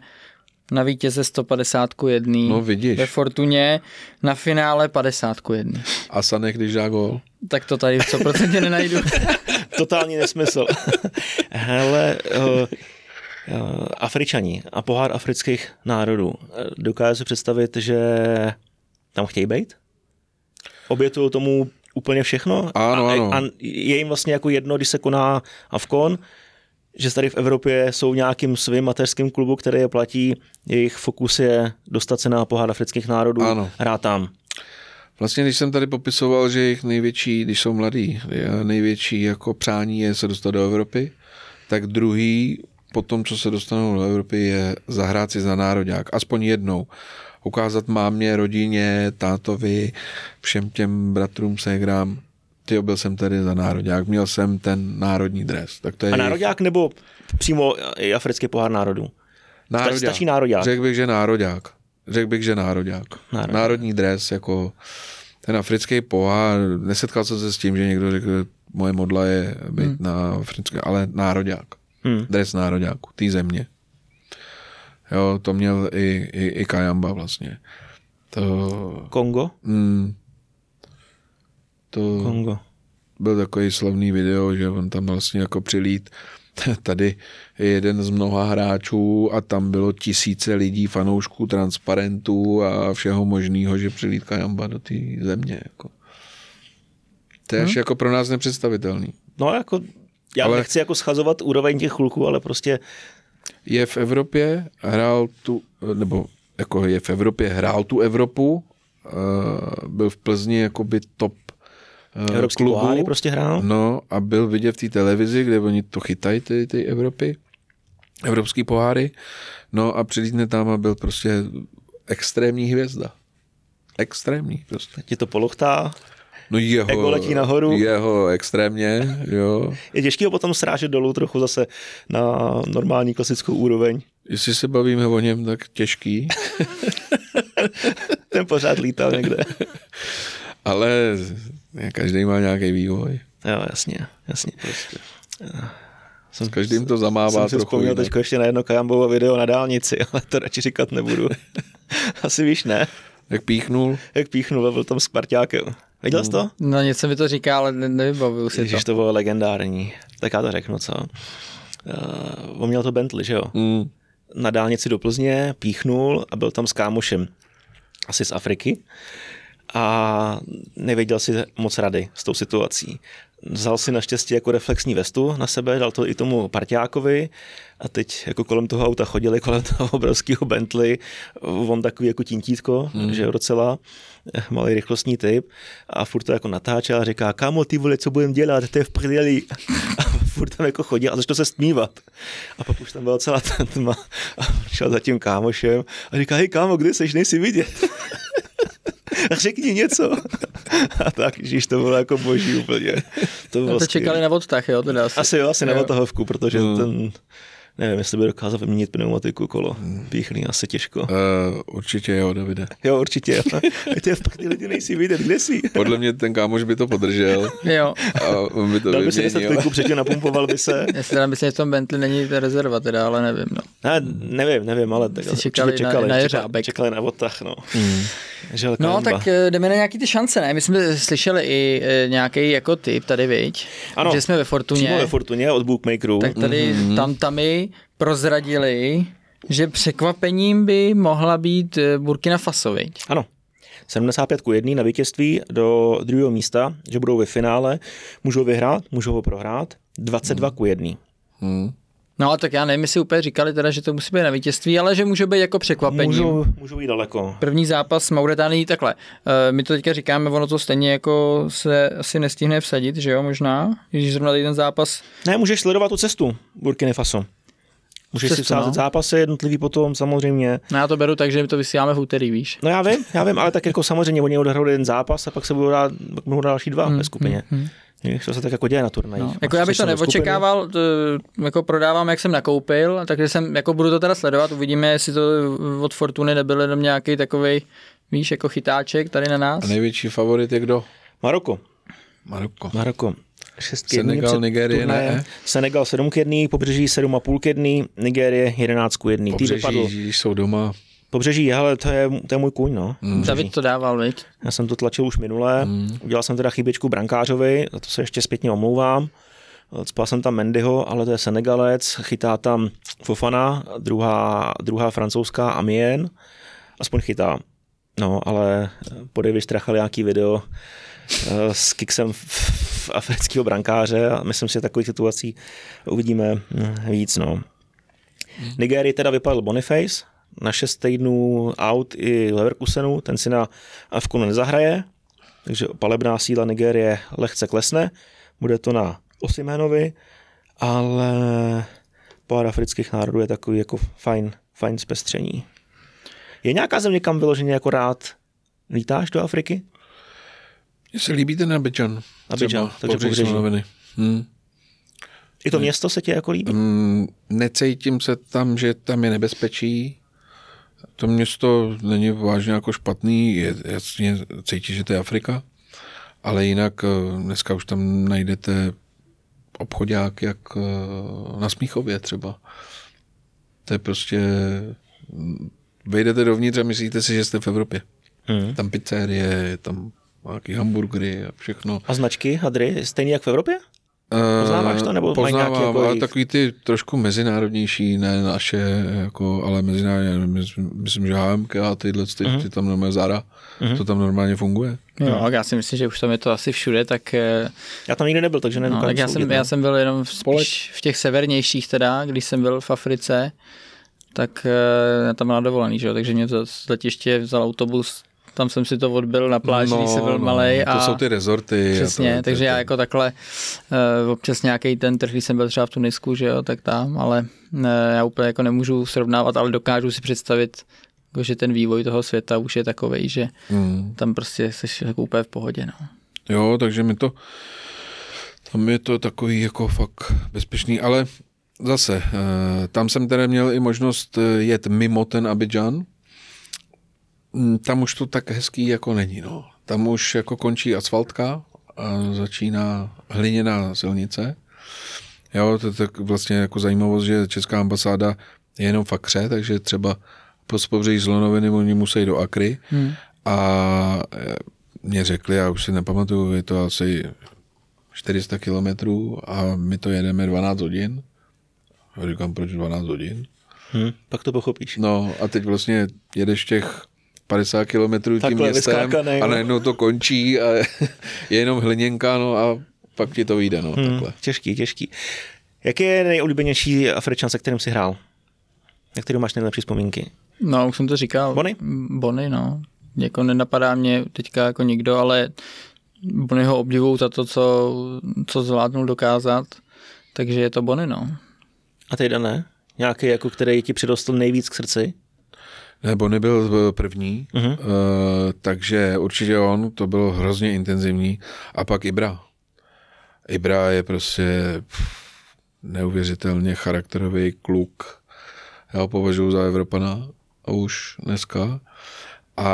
na vítěze 150 jedný. No vidíš. Ve Fortuně na finále 50 jedný. A Sanek, když dá gól. Tak to tady 100% nenajdu. Totální nesmysl. Hele, uh, uh, Afričani a pohár afrických národů. Dokážu si představit, že tam chtějí být? Obětují tomu úplně všechno? Ano, a, ano. A je jim vlastně jako jedno, když se koná Avkon, že tady v Evropě jsou nějakým svým mateřským klubu, který je platí, jejich fokus je dostat se na pohár afrických národů, Ano. hrát tam. Vlastně, když jsem tady popisoval, že jejich největší, když jsou mladí, je největší jako přání je se dostat do Evropy, tak druhý, po tom, co se dostanou do Evropy, je zahrát si za nároďák. Aspoň jednou. Ukázat mámě, rodině, tátovi, všem těm bratrům, ségrám, ty byl jsem tady za nároďák, měl jsem ten národní dres. Tak to je A jejich- nároďák nebo přímo i africký pohár národů? Nároďák. Stačí nároďák. Řekl bych, že nároďák. Řekl bych, že nároďák. Nároďák. Národní dres, jako ten africký pohár. Nesetkal jsem se s tím, že někdo řekl, moje modla je být hmm. na africké, ale nároďák. Hmm. Dres nároďáku, té země. Jo, to měl i, i, i Kajamba vlastně. To, Kongo? mm, to Kongo. byl takový slavný video, že on tam vlastně jako přilít tady je jeden z mnoha hráčů a tam bylo tisíce lidí, fanoušků, transparentů a všeho možného, že přilít Kajamba do té země. Jako. To je hmm. jako pro nás nepředstavitelný. No jako, já Ale- ale... nechci jako schazovat úroveň těch chluků, ale prostě Je v Evropě, hrál tu, nebo jako je v Evropě, hrál tu Evropu, uh, byl v Plzni jakoby top uh, evropský klubu. poháry prostě hrál. No a byl vidět v té televizi, kde oni to chytají, ty, ty Evropy, evropský poháry. No a přilítne tam a byl prostě extrémní hvězda. Extrémní prostě. Ti to polochtá. No jeho, Ego letí nahoru. Jeho extrémně, jo. Je těžké ho potom srážet dolů trochu zase na normální klasickou úroveň. Jestli se bavíme o něm, tak těžký. Ten pořád lítal někde. Ale každý má nějaký vývoj. Jo, jasně, jasně. S každým to zamává Jsem si trochu vzpomněl teď ještě na jedno Kajambovo video na dálnici, ale to radši říkat nebudu. Asi víš, ne? Jak píchnul, Jak píchnul byl tam s Spartákem. Viděl jsi to? No něco mi to říká, ale ne, nevybavuju si to. Ježiš, to bylo legendární. Tak já to řeknu, co? Uh, on měl to Bentley, že jo? mm, Na dálnici do Plzně píchnul a byl tam s kámošem asi z Afriky a nevěděl si moc rady s tou situací. Vzal si naštěstí jako reflexní vestu na sebe, dal to i tomu parťákovi a teď jako kolem toho auta chodili, kolem toho obrovského Bentley, on takový jako tintítko, hmm. že docela eh, malý rychlostní typ a furt to jako natáčel a říká, kámo, ty vole, co budem dělat, to je v prdeli. A furt tam jako chodil a začal se stmívat. A pak už tam byla celá ta tma a šel za tím kámošem a říká, hej kámo, kde seš, nejsi vidět. A řekni něco. A tak, že to bylo jako boží úplně. To bylo No to čekali na odtah, jo, teda asi. Asi jo, asi na Jo. otahovku, protože Hmm. ten, nevím, jestli by dokázal vyměnit pneumatiku kolo. Píchný, asi těžko. uh, určitě jo, Davide. Jo, určitě. jo. Ty je v prdeli, lidi nejsi vidět, kde jsi? Podle mě ten kámoš by to podržel Jo. a on by to Dal by si 10 vyměnil. kliků, předtím napumpoval by se. Si teda myslím, že v tom Bentley není ta rezerva teda, ale nevím, no. Ne, nevím, nevím, ale tak určitě čekali na- čekali, na čekali, jeřábek. čekali na odtah, no. Mm. Žel No, tak eh, jdeme na nějaký ty šance, ne? My jsme slyšeli i eh, nějaký jako tip tady, viď? Ano, že jsme ve Fortuně. Přímo ve Fortuně od bookmakerů. Tak tady mm-hmm. tam tamy prozradili, že překvapením by mohla být eh, Burkina Faso, viď? Ano. 75 ku 1 na vítězství do druhého místa, že budou ve finále, můžou vyhrát, můžou ho prohrát, 22 ku 1. Mm. No a tak já nevím, jestli úplně říkali teda, že to musí být na vítězství, ale že může být jako překvapení. Můžou, můžou jít daleko. První zápas s Mauritánií takhle. E, my to teďka říkáme, ono to stejně jako se asi nestihne vsadit, že jo, možná, když zrovna tady ten zápas. Ne, můžeš sledovat tu cestu Burkina Faso. Můžeš si Cestu, vsázet no. zápasy jednotlivý potom, samozřejmě. No já to beru tak, že my to vysíláme v úterý, víš. No já vím, já vím, ale tak jako samozřejmě oni odehrajou jeden zápas a pak se budou dát, pak budou dát další dva ve skupině. hmm. Víš, To se tak jako děje na turnajích. No, jako já bych to neočekával, to, jako prodávám, jak jsem nakoupil, takže jsem, jako budu to teda sledovat, uvidíme, jestli to od Fortuny nebyl jenom nějaký takový, víš, jako chytáček tady na nás. A největší favorit je kdo? Maroko. Maroko. Maroko. 6 k Senegal, 1 před Nigérie, ne? Senegal 7 k 1, pobřeží 7,5 k 1, Nigérie 11 k 1. Tý vypadl. Pobřeží, když jsou doma. Pobřeží, hele, to je, to je můj kůň, no. Mm. David to dával, viď? Já jsem to tlačil už minule, Mm. udělal jsem teda chybičku brankářovi, za to se ještě zpětně omlouvám. Spal jsem tam Mendyho, ale to je Senegalec, chytá tam Fofana, druhá, druhá francouzská Amien, aspoň chytá. No, ale podej vyštrachal nějaký video s kiksem v afrického brankáře a myslím si, že takových situací uvidíme hm, víc. No. Nigerii teda vypadl Boniface, na 6 týdnů out i Leverkusenu, ten si na Avkonu nezahraje, takže palebná síla Nigérie lehce klesne, bude to na Osimenovi, ale pár afrických národů je takový jako fajn, fajn zpestření. Je nějaká země, kam vyloženě jako rád lítáš do Afriky? Mně se líbí ten Abidjan. Abidjan, takže pobřeží. Hmm. I to město se ti jako líbí? Mm, necítím se tam, že tam je nebezpečí. To město není vážně jako špatný, je jasně cítí, že to je Afrika, ale jinak eh, dneska už tam najdete obchodák jak eh, na Smíchově třeba. To je prostě, mm, vejdete dovnitř a myslíte si, že jste v Evropě. Hmm. Tam pizzerie, je tam nějaký hamburgery a všechno. A značky hadry stejný jak v Evropě? Poznáváš to, nebo mají Poznávám, nějaký jako ale takový ty trošku mezinárodnější, ne naše, jako, ale mezinárodně, myslím, myslím že HMK a tyhle, ty, Mhm. ty tam normálně Zara, to tam normálně funguje. Jo, já si myslím, že už tam je to asi všude, tak, eh, Já tam nikdy nebyl, takže no, nedokážu tak já, jsem, já no. jsem byl jenom v, spíš v těch severnějších teda, když jsem byl v Africe, tak eh, já tam byl na dovolený, že jo, takže mě to z letiště vzal autobus, tam jsem si to odbil na pláži, když jsem byl malej. To a jsou ty rezorty. Přesně, to, takže to, já to, jako takhle uh, občas nějaký ten trh, když jsem byl třeba v Tunisku, že jo, tak tam, ale uh, já úplně jako nemůžu srovnávat, ale dokážu si představit, jako, že ten vývoj toho světa už je takový, že Mm. tam prostě jsi jako úplně v pohodě. No. Jo, takže mi to, tam je to takový jako fakt bezpečný, ale zase, eh, tam jsem teda měl i možnost eh, jet mimo ten Abidjan, tam už to tak hezký jako není, no. Tam už jako končí asfaltka a začíná hliněná silnice. Jo, to je tak vlastně jako zajímavost, že Česká ambasáda je jenom v Akře, takže třeba po pobřeží Zlonoviny oni musí do Akry Hmm. a eh, mě řekli, já už si nepamatuju, je to asi 400 kilometrů a my to jedeme 12 hodin. Já říkám, proč 12 hodin? Hm, pak to pochopíš. No a teď vlastně jedeš těch 50 kilometrů tím Takhle městem a no. najednou to končí a je jenom hliněnka, no a pak ti to vyjde, no, Hm, takhle. těžký, těžký. Jaký je nejoblíbenější Afričan, se kterým jsi hrál? Na kterým máš nejlepší vzpomínky? no, už jsem to říkal. Bony? Bony, no. Jako nenapadá mě teďka jako nikdo, ale Bonyho obdivuju za to, co, co zvládnul dokázat, takže je to Bony, no. A ty ne? Nějaký, jako, který ti přidostl nejvíc k srdci? Nebo nebyl první, Mhm. uh, takže určitě on, to bylo hrozně intenzivní. A pak Ibra. Ibra je prostě pff, neuvěřitelně charakterový kluk. Já ho považuji za Evropana a už dneska. A,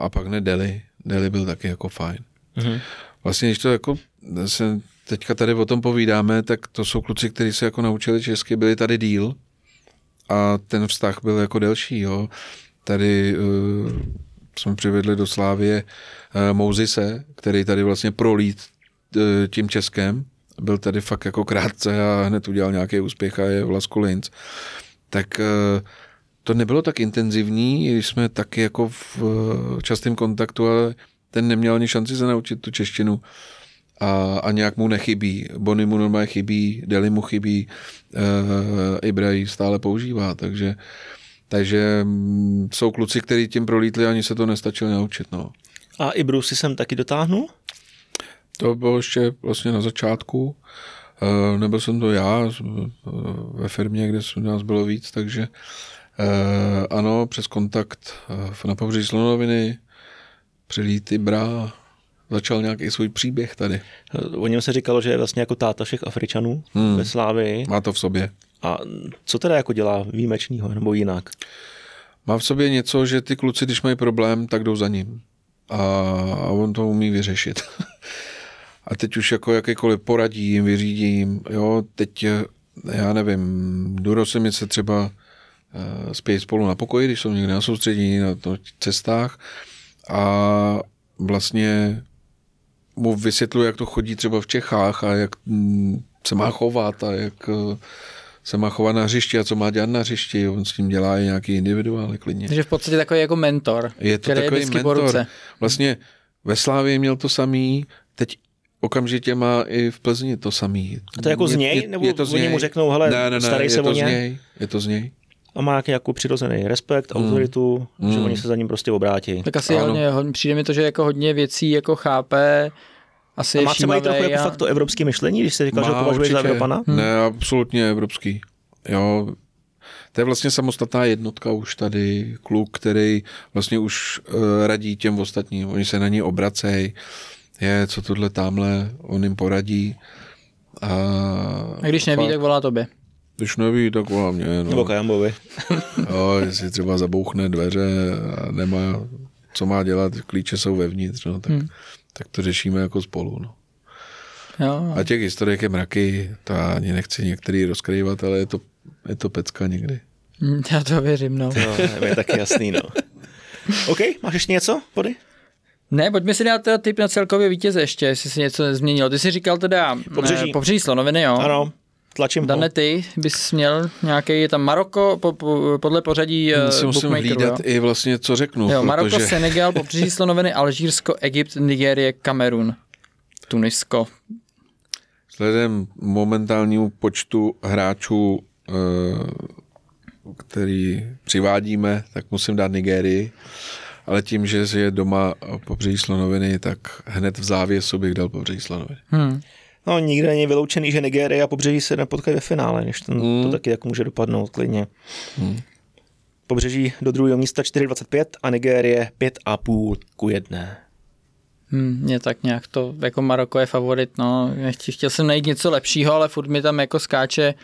a pak ne Deli. Deli byl taky jako fajn. Mhm. Vlastně, když to jako se teďka tady o tom povídáme, tak to jsou kluci, kteří se jako naučili česky, byli tady díl a ten vztah byl jako delší, jo. Tady uh, jsme přivedli do Slávie uh, Mouzise, který tady vlastně prolít uh, tím Českem, byl tady fakt jako krátce a hned udělal nějaký úspěch a je Vlasko Linz. Tak uh, to nebylo tak intenzivní, když jsme taky jako v častém kontaktu, ale ten neměl ani šanci se naučit tu češtinu a, a nějak mu nechybí. Bony mu normálně chybí, Deli mu chybí, uh, Ibra ji stále používá, takže, takže mm, jsou kluci, kteří tím prolítli ani se to nestačili naučit. No. A i Bruce jsem taky dotáhnul? To bylo ještě vlastně na začátku. Uh, nebyl jsem to já uh, ve firmě, kde nás bylo víc, takže ano, přes kontakt na pobřeží Slonoviny přilít Ibra, začal nějaký svůj příběh tady. O něm se říkalo, že je vlastně jako táta všech Afričanů hmm. ve Slávii. Má to v sobě. A co teda jako dělá výjimečného nebo jinak? Má v sobě něco, že ty kluci, když mají problém, tak jdou za ním. A, a on to umí vyřešit. a teď už jako jakýkoliv poradím, vyřídím, jo, teď eh, já nevím, jdu do se třeba uh, spějí spolu na pokoji, když jsou někde na soustředění, na to, cestách a vlastně mu vysvětluji, jak to chodí třeba v Čechách a jak mm, se má chovat a jak eh, se má chovat na hřišti a co má dělat na hřišti. On s tím dělá i nějaký individuály klidně. Takže v podstatě takový jako mentor, Je to který je takový po mentor. ruce. Vlastně ve Slávě měl to samý, teď okamžitě má i v Plzni to samý. A to je jako z něj? Nebo oni mu řeknou, hele, ne, ne, ne, starej je se to o z ně? něj, je to z něj. A má nějaký jako přirozený respekt, autoritu, Mm. že oni se za ním prostě obrátí. Tak asi Ano. hodně, hodně, přijde mi to, že jako hodně věcí jako chápe, asi A je má třeba i trochu jako a... fakt to evropské myšlení, když jsi říkal, že ho Má považuješ za. Evropana? Ne, absolutně evropský. Jo, to je vlastně samostatná jednotka už tady, kluk, který vlastně už uh, radí těm ostatním. Oni se na ní obracejí, je, co tohle tamhle, on jim poradí. A, A když neví, tak volá tobě. Když neví, tak volá mě. No. Nebo Kajambovi. Jo, jestli třeba zabouchne dveře a nemá, co má dělat, klíče jsou vevnitř, no, tak, hmm. tak to řešíme jako spolu. No. Jo. A těch historiek je mraky, to já ani nechci některý rozkrývat, ale je to, je to pecka někdy. Hm, Já to věřím, no. To je taky jasný, no. OK, máš ještě něco, Body? Ne, pojďme si dát teda tip na celkově vítěze ještě, jestli se něco nezměnilo. Ty jsi říkal teda Pobřeží. eh, pobřeží slonoviny, jo? Ano, tlačím Dane, ho. ty bys měl nějaký, je tam Maroko po, po, podle pořadí uh, si musím bookmakerů, jo? hlídat i vlastně, co řeknu, Jo, Maroko, protože Senegal, pobřeží slonoviny, Alžírsko, Egypt, Nigérie, Kamerun, Tunisko. vzhledem momentálnímu počtu hráčů, eh, který přivádíme, tak musím dát Nigérii. Ale tím, že je doma pobřeží slonoviny, tak hned v závěsu bych dal pobřeží slonoviny. Hmm. No, nikde není vyloučený, že Nigéria a pobřeží se nepotkají ve finále, než ten, mm. to taky jako může dopadnout klidně. Mm. Pobřeží do druhého místa 4,25 a Nigérie 5,5 ku 1. Hmm, mě tak nějak to, jako Maroko je favorit, no, chtěl, chtěl jsem najít něco lepšího, ale furt mi tam jako skáče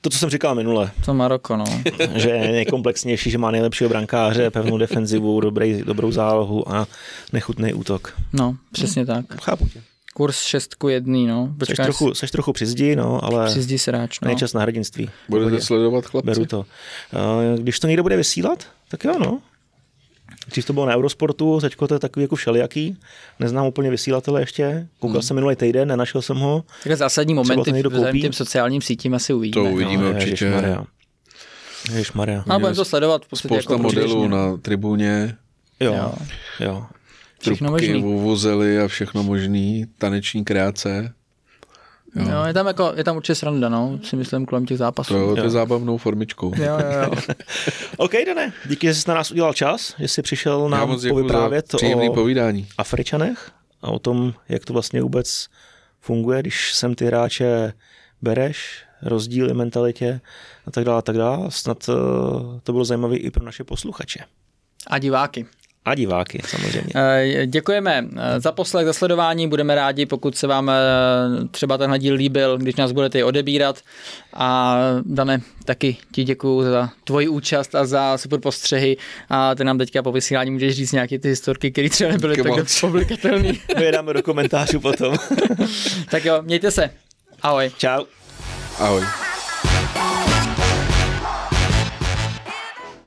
To, co jsem říkal minule, to Maroko, no. že je nejkomplexnější, že má nejlepšího brankáře, pevnou defenzivu, dobrý, dobrou zálohu a nechutný útok. No, přesně tak. Chápu tě. Kurz 6 ku 1, no. Seš Počkáš, trochu, seš trochu při zdi, no, ale při zdi sráč, no. není čas na hrdinství. Budete Pohodě. sledovat chlapci? Beru to. Eh, Když to někdo bude vysílat, tak jo, no. Dřív to bylo na Eurosportu, teď to je takový jako všelijaký. Neznám úplně vysílatele ještě. Koukal jsem minulý týden, nenašel jsem ho. Takhle zásadní momenty to koupí. těm sociálním sítím asi uvidíme. To uvidíme No, určitě. Ježišmarja. Ježišmarja. A budeme to sledovat v podstatě Spousta jako modelů na tribuně, Jo, Jo. jo. Všechno trubky, možný. vuvuzely a všechno možný, taneční kreace. Jo. No, je tam jako, je tam určitě sranda, no, si myslím, kolem těch zápasů. To jo, to Jo. je zábavnou formičkou. Jo, jo, jo. OK, Dane, díky, že jsi na nás udělal čas, že jsi přišel Já nám povyprávět o povídání. Afričanech a o tom, jak to vlastně vůbec funguje, když sem ty hráče bereš, rozdíly mentalitě a tak dále, a tak dále. Snad eh, to bylo zajímavé i pro naše posluchače. A diváky. A diváky samozřejmě. Eh, Děkujeme eh, za poslech, za sledování. Budeme rádi, pokud se vám eh, třeba tenhle díl líbil, když nás budete i odebírat. A Dane, taky ti děkuju za tvoji účast a za super postřehy. A ty nám teďka po vysílání můžeš říct nějaké ty historky, které třeba nebyly tak publikatelné. My je dáme do komentářů potom. tak jo, mějte se. Ahoj. Čau. Ahoj.